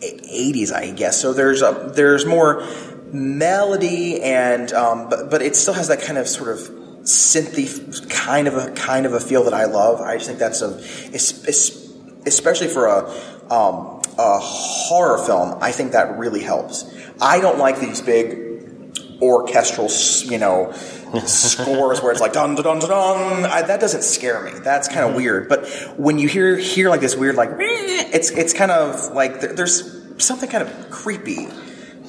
80s, I guess. So there's a, there's more melody and um, but but it still has that kind of sort of synthy kind of a kind of a feel that I love. I just think that's a es- es- especially for a um, a horror film. I think that really helps. I don't like these big orchestral, you know, scores where it's like dun dun dun dun. dun. I, that doesn't scare me. That's kind of mm-hmm. weird. But when you hear hear like this weird like, it's it's kind of like there, there's something kind of creepy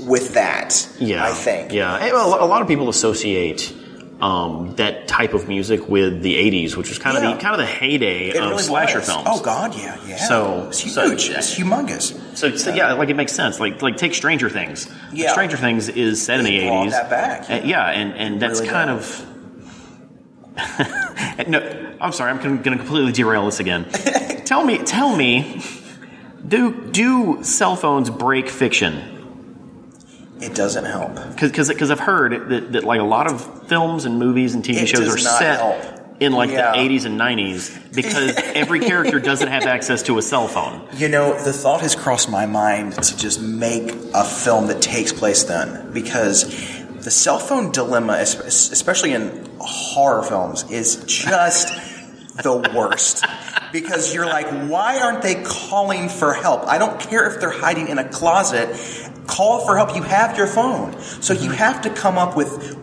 with that. Yeah, I think. Yeah, eh, well, a lot of people associate um, that type of music with the '80s, which was kind of Yeah. the kind of the heyday It of really slasher was. films. Oh God, yeah, yeah. So- it's so- huge. it's humongous. So, so yeah, like it makes sense. Like like take Stranger Things. Yeah. Stranger Things is set in the eighties. that back. yeah, and and that's Really kind did. of. <laughs> no, I'm sorry. I'm going to completely derail this again. <laughs> tell me, tell me, do do cell phones break fiction? It doesn't help. Because I've heard that, that like a lot of films and movies and TV It shows are set help. in like Yeah. the 80s and 90s because every character doesn't have access to a cell phone. You know, the thought has crossed my mind to just make a film that takes place then, because the cell phone dilemma, especially in horror films, is just <laughs> the worst. Because you're like, why aren't they calling for help? I don't care if they're hiding in a closet. Call for help. You have your phone. So you mm-hmm. have to come up with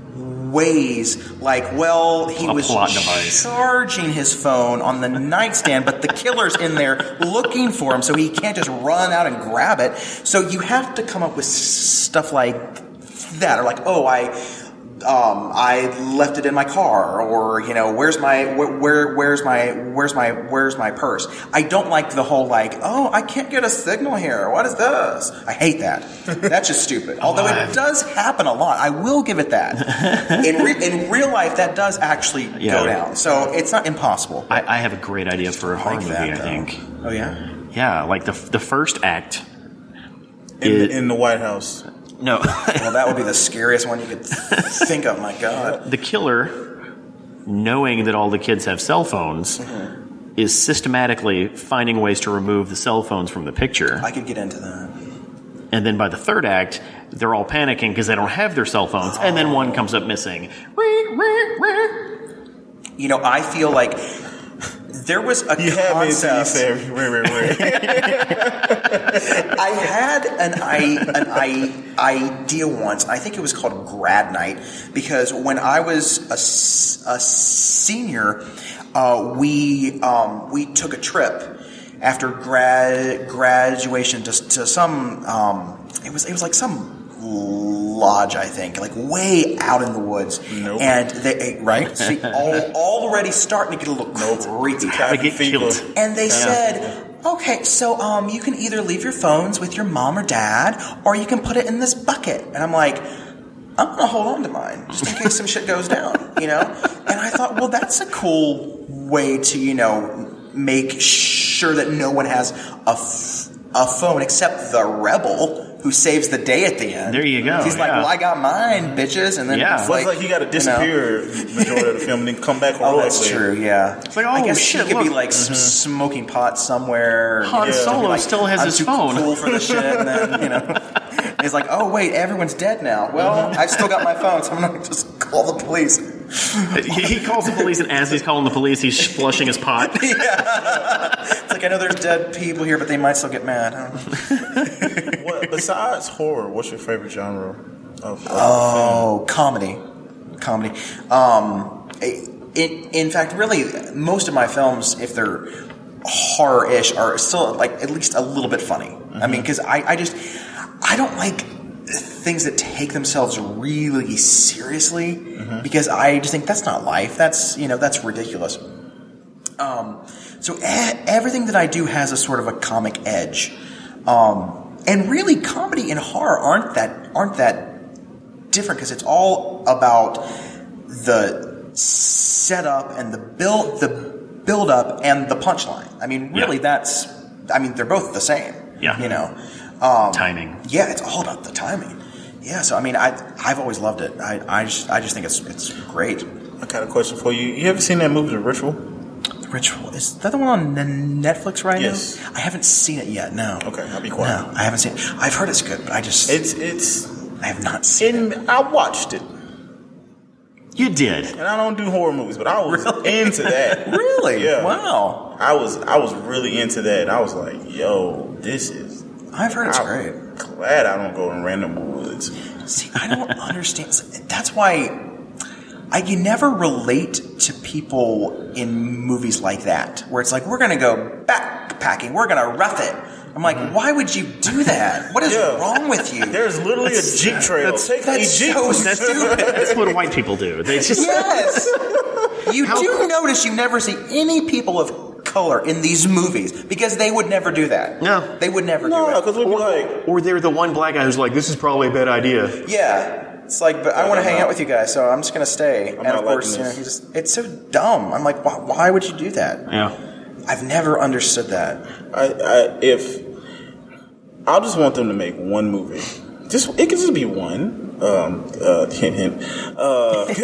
ways like, well, he A was device. charging his phone on the <laughs> nightstand, but the killer's in there looking for him, so he can't just run out and grab it. So you have to come up with stuff like that, or like, oh, I. Um, I left it in my car, or you know, where's my where, where where's my where's my where's my purse? I don't like the whole like, oh, I can't get a signal here. What is this? I hate that. <laughs> That's just stupid. Although it does happen a lot, I will give it that. <laughs> In re- in real life, that does actually Yeah. go down. So it's not impossible. I, I have a great idea for a horror like movie, that, I think. Oh yeah. Yeah, like the, the first act. in, It- in the White House. No, Well, that would be the scariest one you could think of. My God. the killer, knowing that all the kids have cell phones, mm-hmm. is systematically finding ways to remove the cell phones from the picture. I could get into that. And then by the third act, they're all panicking because they don't have their cell phones, and then oh. one comes up missing. You know, I feel like there was a You concept. said, "Wait, wait, wait." <laughs> I had an, I, an I, idea once. I think it was called grad night because when I was a, a senior, uh, we um, we took a trip after grad graduation to, to some. Um, it was it was like some lodge, I think, like way out in the woods. Nope. And they right, <laughs> see, all, already starting to get a little creepy. How to get Fever. killed. And they said, okay, so um, you can either leave your phones with your mom or dad, or you can put it in this bucket. And I'm like, I'm gonna hold on to mine just in case some shit goes down, you know. And I thought, well, that's a cool way to, you know, make sure that no one has a, f- a phone except the rebel who saves the day at the end. There you go, He's like, well, I got mine, bitches, and then Yeah. it's Well, it's like he got to you know. disappear majority of the film, and then come back. <laughs> Oh, that's heroically. true. Yeah. it's like, I oh, guess shit, he could be look. like s mm-hmm. smoking pot somewhere. Han you know, Solo like, still has I'm his too phone." Cool for the shit, and then you know, <laughs> he's like, oh wait, everyone's dead now. Well, mm-hmm. I've still got my phone, so I'm gonna just call the police. He he calls the police, and as he's calling the police, he's flushing his pot. <laughs> It's like I know there's dead people here, but they might still get mad. I. <laughs> What, besides horror, what's your favorite genre of? of Oh, comedy, comedy. Um, in, in fact, really, most of my films, if they're horror-ish, are still like at least a little bit funny. I mean, because I, I just I don't like things that take themselves really seriously because I just think that's not life. That's you know that's ridiculous. Um, so e- everything that I do has a sort of a comic edge, um, and really, comedy and horror aren't that aren't that different because it's all about the setup and the build the build up and the punchline. I mean, really, Yeah. that's I mean they're both the same. Yeah. you know. Um, Timing. yeah, it's all about the timing. Yeah, so I mean, I I've always loved it. I I just, I just think it's it's great. I got a question for you. You ever seen that movie, The Ritual? The Ritual is that the one on N- Netflix right Yes. now? I haven't seen it yet. No. Okay, I'll be quiet. No, I haven't seen it. I've heard it's good, but I just It's it's. I have not seen it. I watched it, You did. and I don't do horror movies, but I was into that. <laughs> Really? Yeah. Wow. I was I was really into that. I was like, yo, this is. I've heard it's I'm great. Glad I don't go in random woods. See, I don't understand. That's why I can never relate to people in movies like that, where it's like we're going to go backpacking, we're going to rough it, I'm like, mm-hmm. why would you do that? What is <laughs> Yeah. wrong with you? There's literally a Jeep trail. Take That's a Jeep. so stupid. That's what white people do. They just Yes. <laughs> You do notice you never see any people of color in these movies because they would never do that. No. They would never no, do it. because we'd be like, or they're the one black guy who's like, "This is probably a bad idea." Yeah. It's like, but I want to hang out with you guys, so I'm just going to stay. and not of course, liking you know, just, it's so dumb. I'm like, why, why would you do that? Yeah. I've never understood that. I, I, if I just want them to make one movie, just it could just be one. Um, uh, <laughs> hint, hint. Uh, <laughs>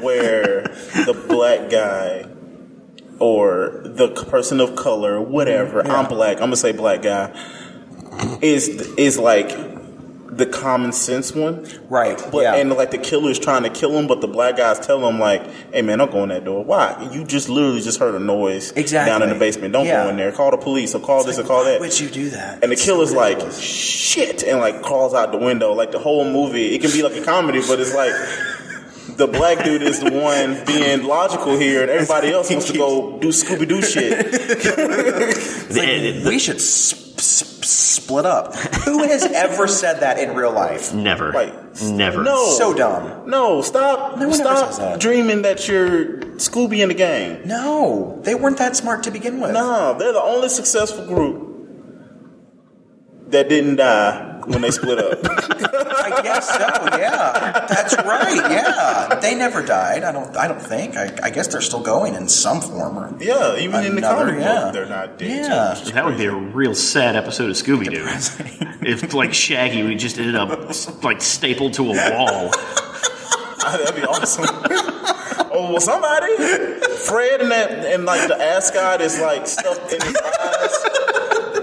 where the black guy or the person of color, whatever. I'm black. I'm gonna say black guy is is like the common sense one. Right. But yeah. and like the killer is trying to kill him, but the black guys tell him like, "Hey man, don't go in that door. Why? You just literally just heard a noise Exactly. down in the basement. Don't Yeah. go in there. Call the police or call this or call that." would you do that? and the It's killer's like, "Shit!" and like crawls out the window. Like the whole movie, it can be like a comedy, but it's like. The black dude is the one being logical here, and everybody else wants to go do Scooby Doo shit. <laughs> we should s- s- split up. Who has ever said that in real life? Never. Like, Never. No, So dumb. No, stop. No stop that. dreaming that you're Scooby in the gang. No, they weren't that smart to begin with. No, they're the only successful group that didn't die when they split up. <laughs> I guess so. Yeah, that's right. Yeah, they never died. I don't. I don't think. I, I guess they're still going in some form. Or, yeah, even in the Another, comic yeah. book, they're not dead. Yeah. That would be a real sad episode of Scooby Doo. if like Shaggy, we just ended up like stapled to a wall. <laughs> That'd be awesome. oh, well, somebody, Fred and that, and like the ascot is like stuffed in his eyes,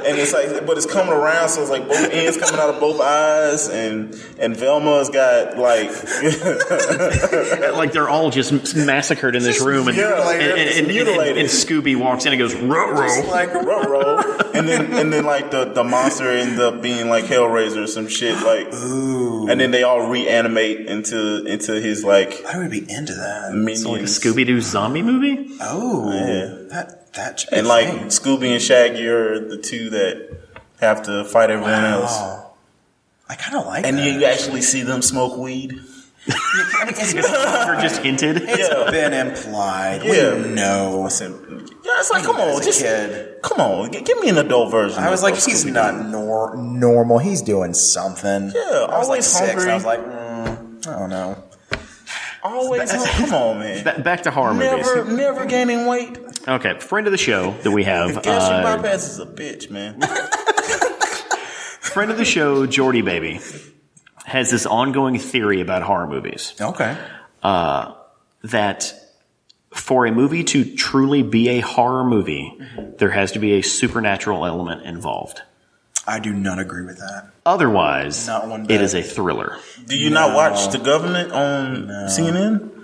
and it's like, but it's coming around, so it's like both ends coming out of both eyes, and and Velma's got like, <laughs> <laughs> like they're all just massacred in this room, and Yeah, and, and, and, and- mutilated. and Scooby walks in and goes, "Ruh just roh." like row and then and then like the the monster ends up being like Hellraiser or some shit, like, and then they all reanimate into into his like I would be into that. minions, like a Scooby Doo zombie movie. Oh, Yeah. That that and like thing. Scooby and Shaggy are the two that have to fight everyone else. I kind of like And that. you actually see them smoke weed. <laughs> I mean, it's <laughs> just hinted. Yeah. been implied. Yeah. We know. Yeah, it's like, come on, just kid. come on, g- give me an adult version. I was of- like, of he's Scooby-Doo. not nor- normal. He's doing something. Yeah, I was like always six. Hungry. I was like, mm, I don't know. always. come on, man. Back to horror Never, movies. never gaining weight. Uh, Okay, friend of the show that we have, <laughs> Gastric uh, bypass is a bitch, man. <laughs> friend of the show, Jordy Baby, has this ongoing theory about horror movies Okay. that for a movie to truly be a horror movie, there has to be a supernatural element involved. I do not agree with that. Otherwise, it a thriller. Do you not watch the government on CNN?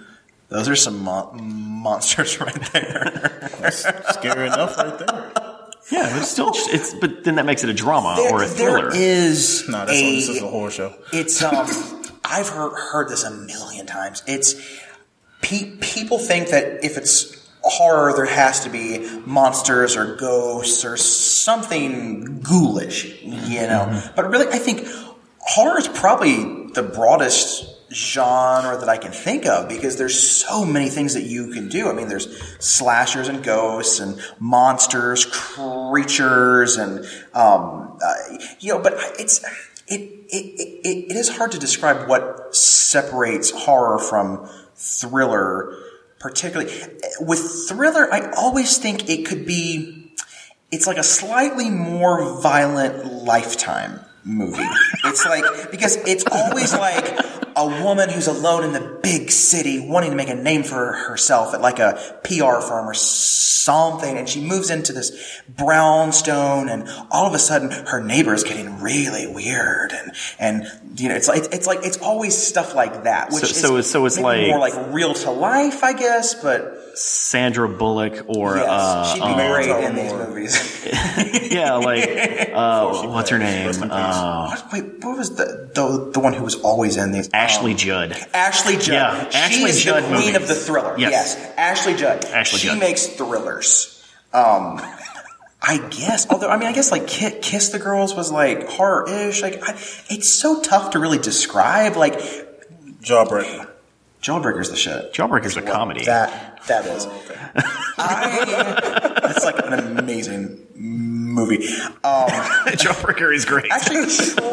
Those are some mon- monsters <laughs> right there. Scary enough, right there. Yeah, but it's still, it's but then that makes it a drama or a thriller. There is No, that's a, this is a horror show. It's um, I've heard heard this a million times. It's pe- people think that if it's horror, there has to be monsters or ghosts or something ghoulish, you know. But really, I think horror is probably the broadest genre that I can think of because there's so many things that you can do. I mean, there's slashers and ghosts and monsters, creatures, and um, uh, you know. But it's it, it it it is hard to describe what separates horror from thriller, particularly with thriller. I always think it could be it's like a slightly more violent lifetime movie. It's like because it's always like a woman who's alone in the big city wanting to make a name for herself at like a PR firm or something and she moves into this brownstone and all of a sudden her neighbor is getting really weird and and you know it's like it's like it's always stuff like that which So- is so it's- so it's like- more like real to life I guess but Sandra Bullock or yes uh, she'd be um, great Tyler in these movies <laughs> yeah, like uh, <laughs> what's her name? Rest in peace. Uh, What- Wait, what was the, the the one who was always in these? Ashley Um, Judd. Ashley Judd. Yeah, she Ashley is Judd the queen movies. of the thriller. Yes. Yes, Ashley Judd. Ashley she Judd. makes thrillers. Um, <laughs> I guess. Although, I mean, I guess like Kiss the Girls was like horror-ish. Like, I, it's so tough to really describe. Like, Jawbreaker. Jawbreaker's the shit. Jawbreaker's a comedy. That that is. I, <laughs> that's like an amazing movie. Um, <laughs> Jawbreaker is great. actually,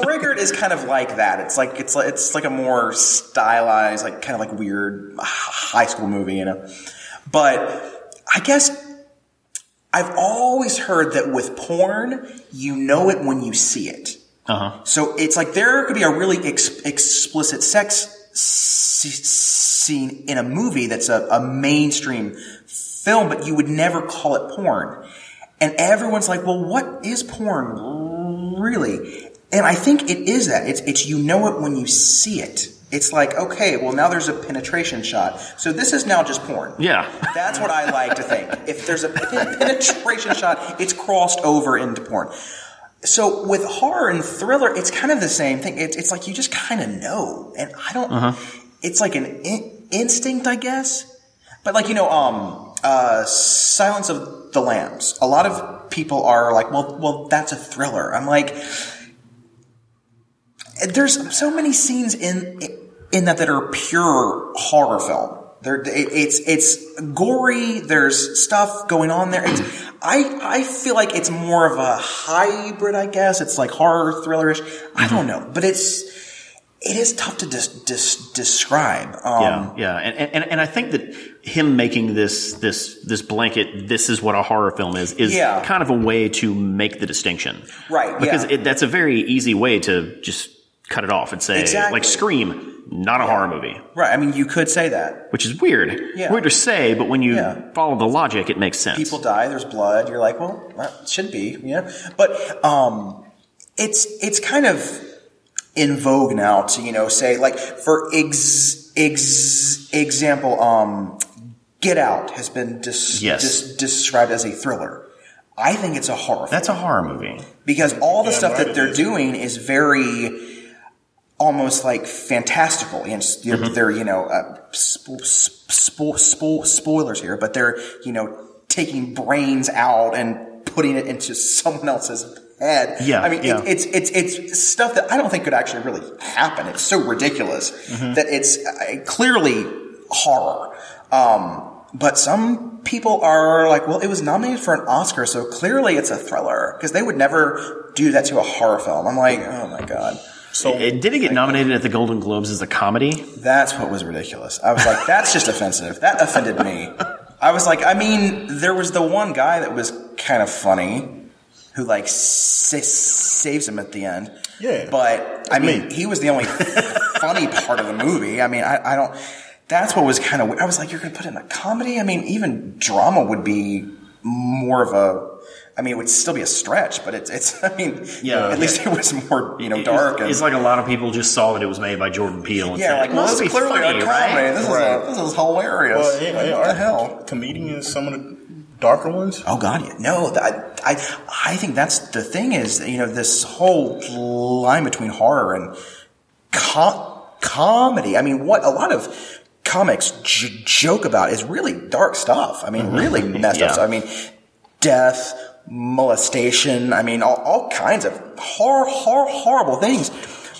Triggered is kind of like that. It's like it's like it's like a more stylized, like kind of like weird high school movie, you know. But I guess I've always heard that with porn, you know it when you see it. Uh-huh. So it's like there could be a really ex- explicit sex s- scene in a movie that's a, a mainstream film, but you would never call it porn. And everyone's like, well, what is porn really? And I think it is that. It's, it's you know it when you see it. It's like, okay, well now there's a penetration shot. So this is now just porn. Yeah. That's what I like to think. If there's a <laughs> penetration shot, it's crossed over into porn. So with horror and thriller, it's kind of the same thing. It's, it's like you just kind of know, and I don't. It's like an in- instinct, I guess. But like you know, um, uh, Silence of the Lambs. A lot of people are like, well, well, that's a thriller. I'm like, there's so many scenes in in that that are pure horror film. There, it, it's it's gory. There's stuff going on there. It's, I I feel like it's more of a hybrid. I guess it's like horror thrillerish. I don't know, but it's it is tough to dis, dis, describe. Um, Yeah, yeah, and, and and I think that him making this this this blanket, this is what a horror film is, is Yeah. kind of a way to make the distinction, Right, Because yeah. it, that's a very easy way to just cut it off and say, Exactly. like Scream, not a horror movie, Right. I mean, you could say that. which is weird, Yeah. weird to say, but when you Yeah. follow the logic, it makes sense. people die, there's blood. You're like, well, that should be, you know. But um, it's it's kind of in vogue now to you know say like for ex, ex example, um, Get Out has been dis, Yes. dis, described as a thriller. I think it's a horror film that's a horror movie. because all the Yeah, stuff right, that they're is. doing is very almost like fantastical. and they're, Mm-hmm. they're, you know uh, spo- spo- spo- spoilers here, but they're you know taking brains out and putting it into someone else's head. Yeah, I mean yeah. It, it's it's it's stuff that I don't think could actually really happen. It's so ridiculous Mm-hmm. that it's uh, clearly horror. Um, but some people are like, well, it was nominated for an Oscar, so clearly it's a thriller because they would never do that to a horror film. I'm like, oh my god, So It, did it get nominated at the Golden Globes as a comedy? that's what was ridiculous. I was like, that's just offensive. That offended me. I was like, I mean, there was the one guy that was kind of funny who like sa- saves him at the end. Yeah. but I mean, me. he was the only <laughs> funny part of the movie. I mean, I, I don't. That's what was kind of. I was like, you're going to put in a comedy. I mean, even drama would be more of a. I mean, it would still be a stretch, but it's. it's <laughs> I mean, Yeah. At least it was more, you know, dark. It's, and, like a lot of people just saw that it was made by Jordan Peele and yeah, like well, must this is clearly funny, a comedy. right?" This Right. is this is hilarious. well, yeah, Like, yeah, what the aren't hell? comedians some of the darker ones? Oh God, yeah. no. that- I, I, I think that's the thing is, you know, this whole line between horror and co- comedy. I mean, what a lot of comics j- joke about is really dark stuff. I mean, really <laughs> messed Yeah. up stuff. I mean, death, molestation. I mean, all, all kinds of hor- hor- horrible things.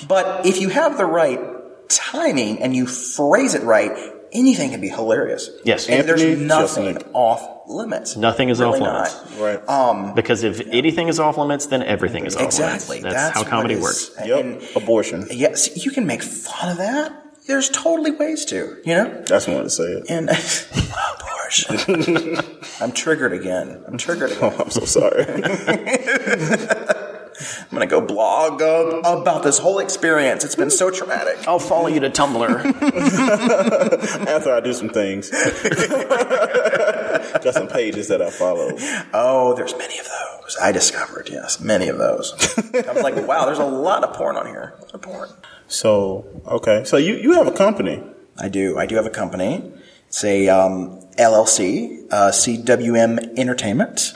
But if you have the right timing and you phrase it right, anything can be hilarious. Yes. and there's nothing Jeselnik. off limits. Nothing is Really off not. limits. Right. Um, Because if anything is off limits, then everything is off Exactly. limits. That's, how comedy is- works. yep. And Abortion. yes, you can make fun of that. There's totally ways to, you know? That's one to say it. And <laughs> abortion. <laughs> I'm triggered again. I'm triggered <laughs> again. Oh, I'm so sorry. <laughs> I'm gonna go blog uh, about this whole experience. It's been so traumatic. I'll follow you to Tumblr. After I do some things, got some pages that I follow. Oh, there's many of those. I discovered, yes, many of those. I was like, wow, there's a lot of porn on here. A lot of porn. So okay, so you you have a company. I do. I do have a company. It's a um, LLC, uh, CWM Entertainment.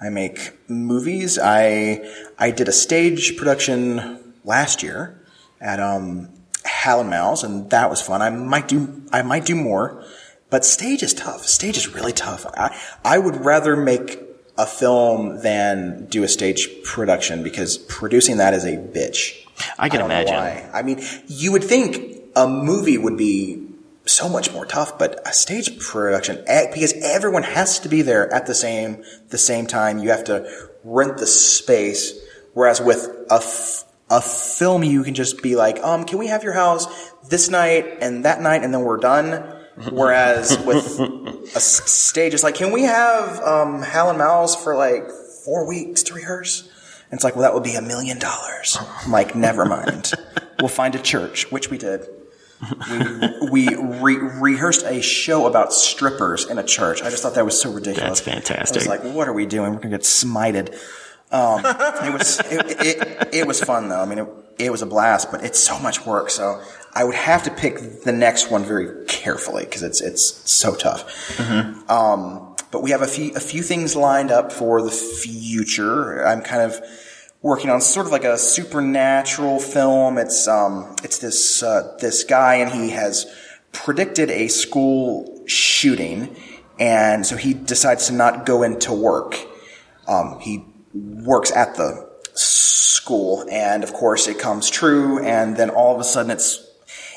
I make movies. I I did a stage production last year at um, Hal and that was fun. I might do I might do more, but stage is tough. Stage is really tough. I I would rather make a film than do a stage production because producing that is a bitch. I can know imagine. I mean, you would think a movie would be so much more tough, but a stage production because everyone has to be there at the same the same time. You have to rent the space, whereas with a f- a film, you can just be like, um, can we have your house this night and that night, and then we're done. <laughs> Whereas with a s- stage, it's like, can we have um, Hal and Mal's for like four weeks to rehearse? And it's like, well, that would be a million dollars. I'm like, never mind. <laughs> We'll find a church, which we did. We, we re- rehearsed a show about strippers in a church. I just thought that was so ridiculous. That's fantastic. I was like, what are we doing? We're gonna get smited. Um, it was it, it, it was fun though. I mean, it, it was a blast, but it's so much work. So I would have to pick the next one very carefully because it's it's so tough. Um, but we have a few a few things lined up for the future. I'm kind of working on sort of like a supernatural film. It's um it's this uh, this guy and he has predicted a school shooting, and so he decides to not go into work. Um, he works at the school, and of course it comes true, and then all of a sudden it's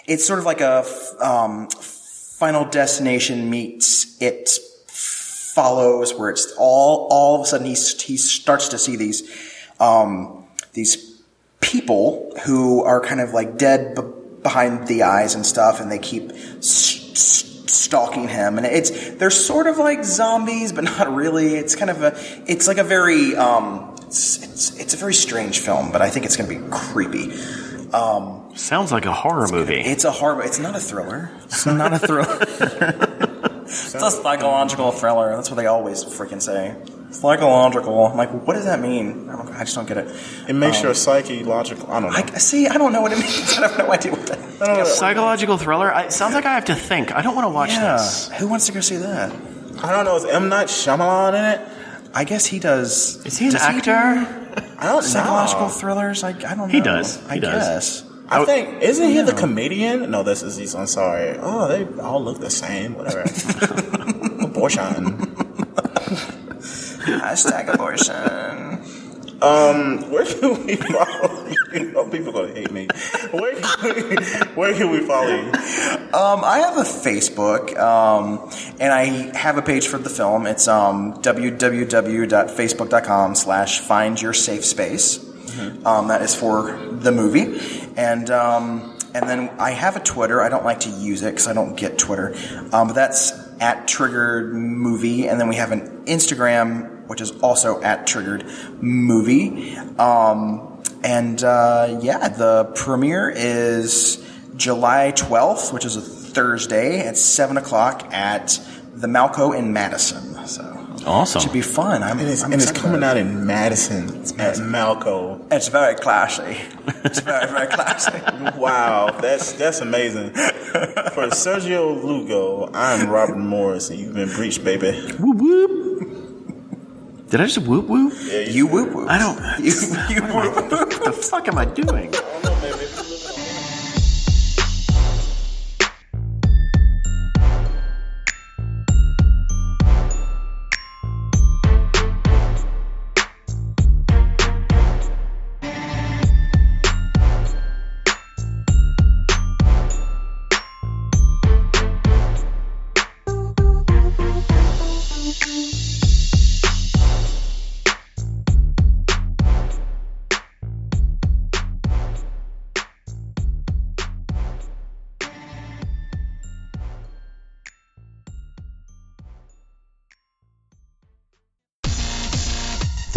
it's sort of like a um, Final Destination meets it follows, where it's all all of a sudden he he starts to see these um, these people who are kind of like dead b- behind the eyes and stuff, and they keep s- s- stalking him. And it's they're sort of like zombies, but not really. It's kind of a it's like a very um, it's, it's it's a very strange film, but I think it's going to be creepy. Um, Sounds like a horror movie. it's a horror. It's not a thriller. It's not a thriller. <laughs> it's a psychological thriller. That's what they always freaking say. Psychological. I'm like, what does that mean? Oh, I, don't, I just don't get it. It makes um, your psyche logical. I don't know. I see. I don't know what it <laughs> means. I have no idea what that. I don't know. Psychological thriller. I, it sounds like I have to think. I don't want to watch Yeah. this. Who wants to go see that? I don't know. Is M Night Shyamalan in it? I guess he does. Is he an does actor? I don't psychological know. thrillers. I, I don't know. He does. He I does. guess. I think isn't he the comedian? No, this is he's. I'm sorry. Oh, they all look the same. Whatever. <laughs> Abortion. Hashtag abortion. Um, where can we follow you? Oh, people gonna hate me. Where can we, where can we follow you? Um, I have a Facebook, um, and I have a page for the film. It's um, www.facebook.com slash find your safe space. Um, that is for the movie. And, um, and then I have a Twitter. I don't like to use it because I don't get Twitter. Um, but that's at Triggered Movie. And then we have an Instagram, which is also at Triggered Movie. Um, and uh, yeah, the premiere is July 12th, which is a Thursday at 7 o'clock at the Malco in Madison. So Awesome. It should be fun. I'm, And it's, I'm and it's coming out in Madison at Malco. It's very classy. It's very, very classy. <laughs> Wow, that's that's amazing. For Sergio Lugo, I'm Robert Morris, and you've been breached, baby. Whoop whoop. Did I just whoop whoop? You whoop whoop. I don't. You, <laughs> you whoop whoop. <laughs> What the fuck am I doing?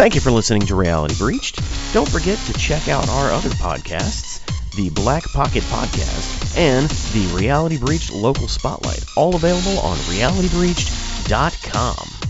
Thank you for listening to Reality Breached. Don't forget to check out our other podcasts, the Black Pocket Podcast and the Reality Breached Local Spotlight, all available on realitybreached.com.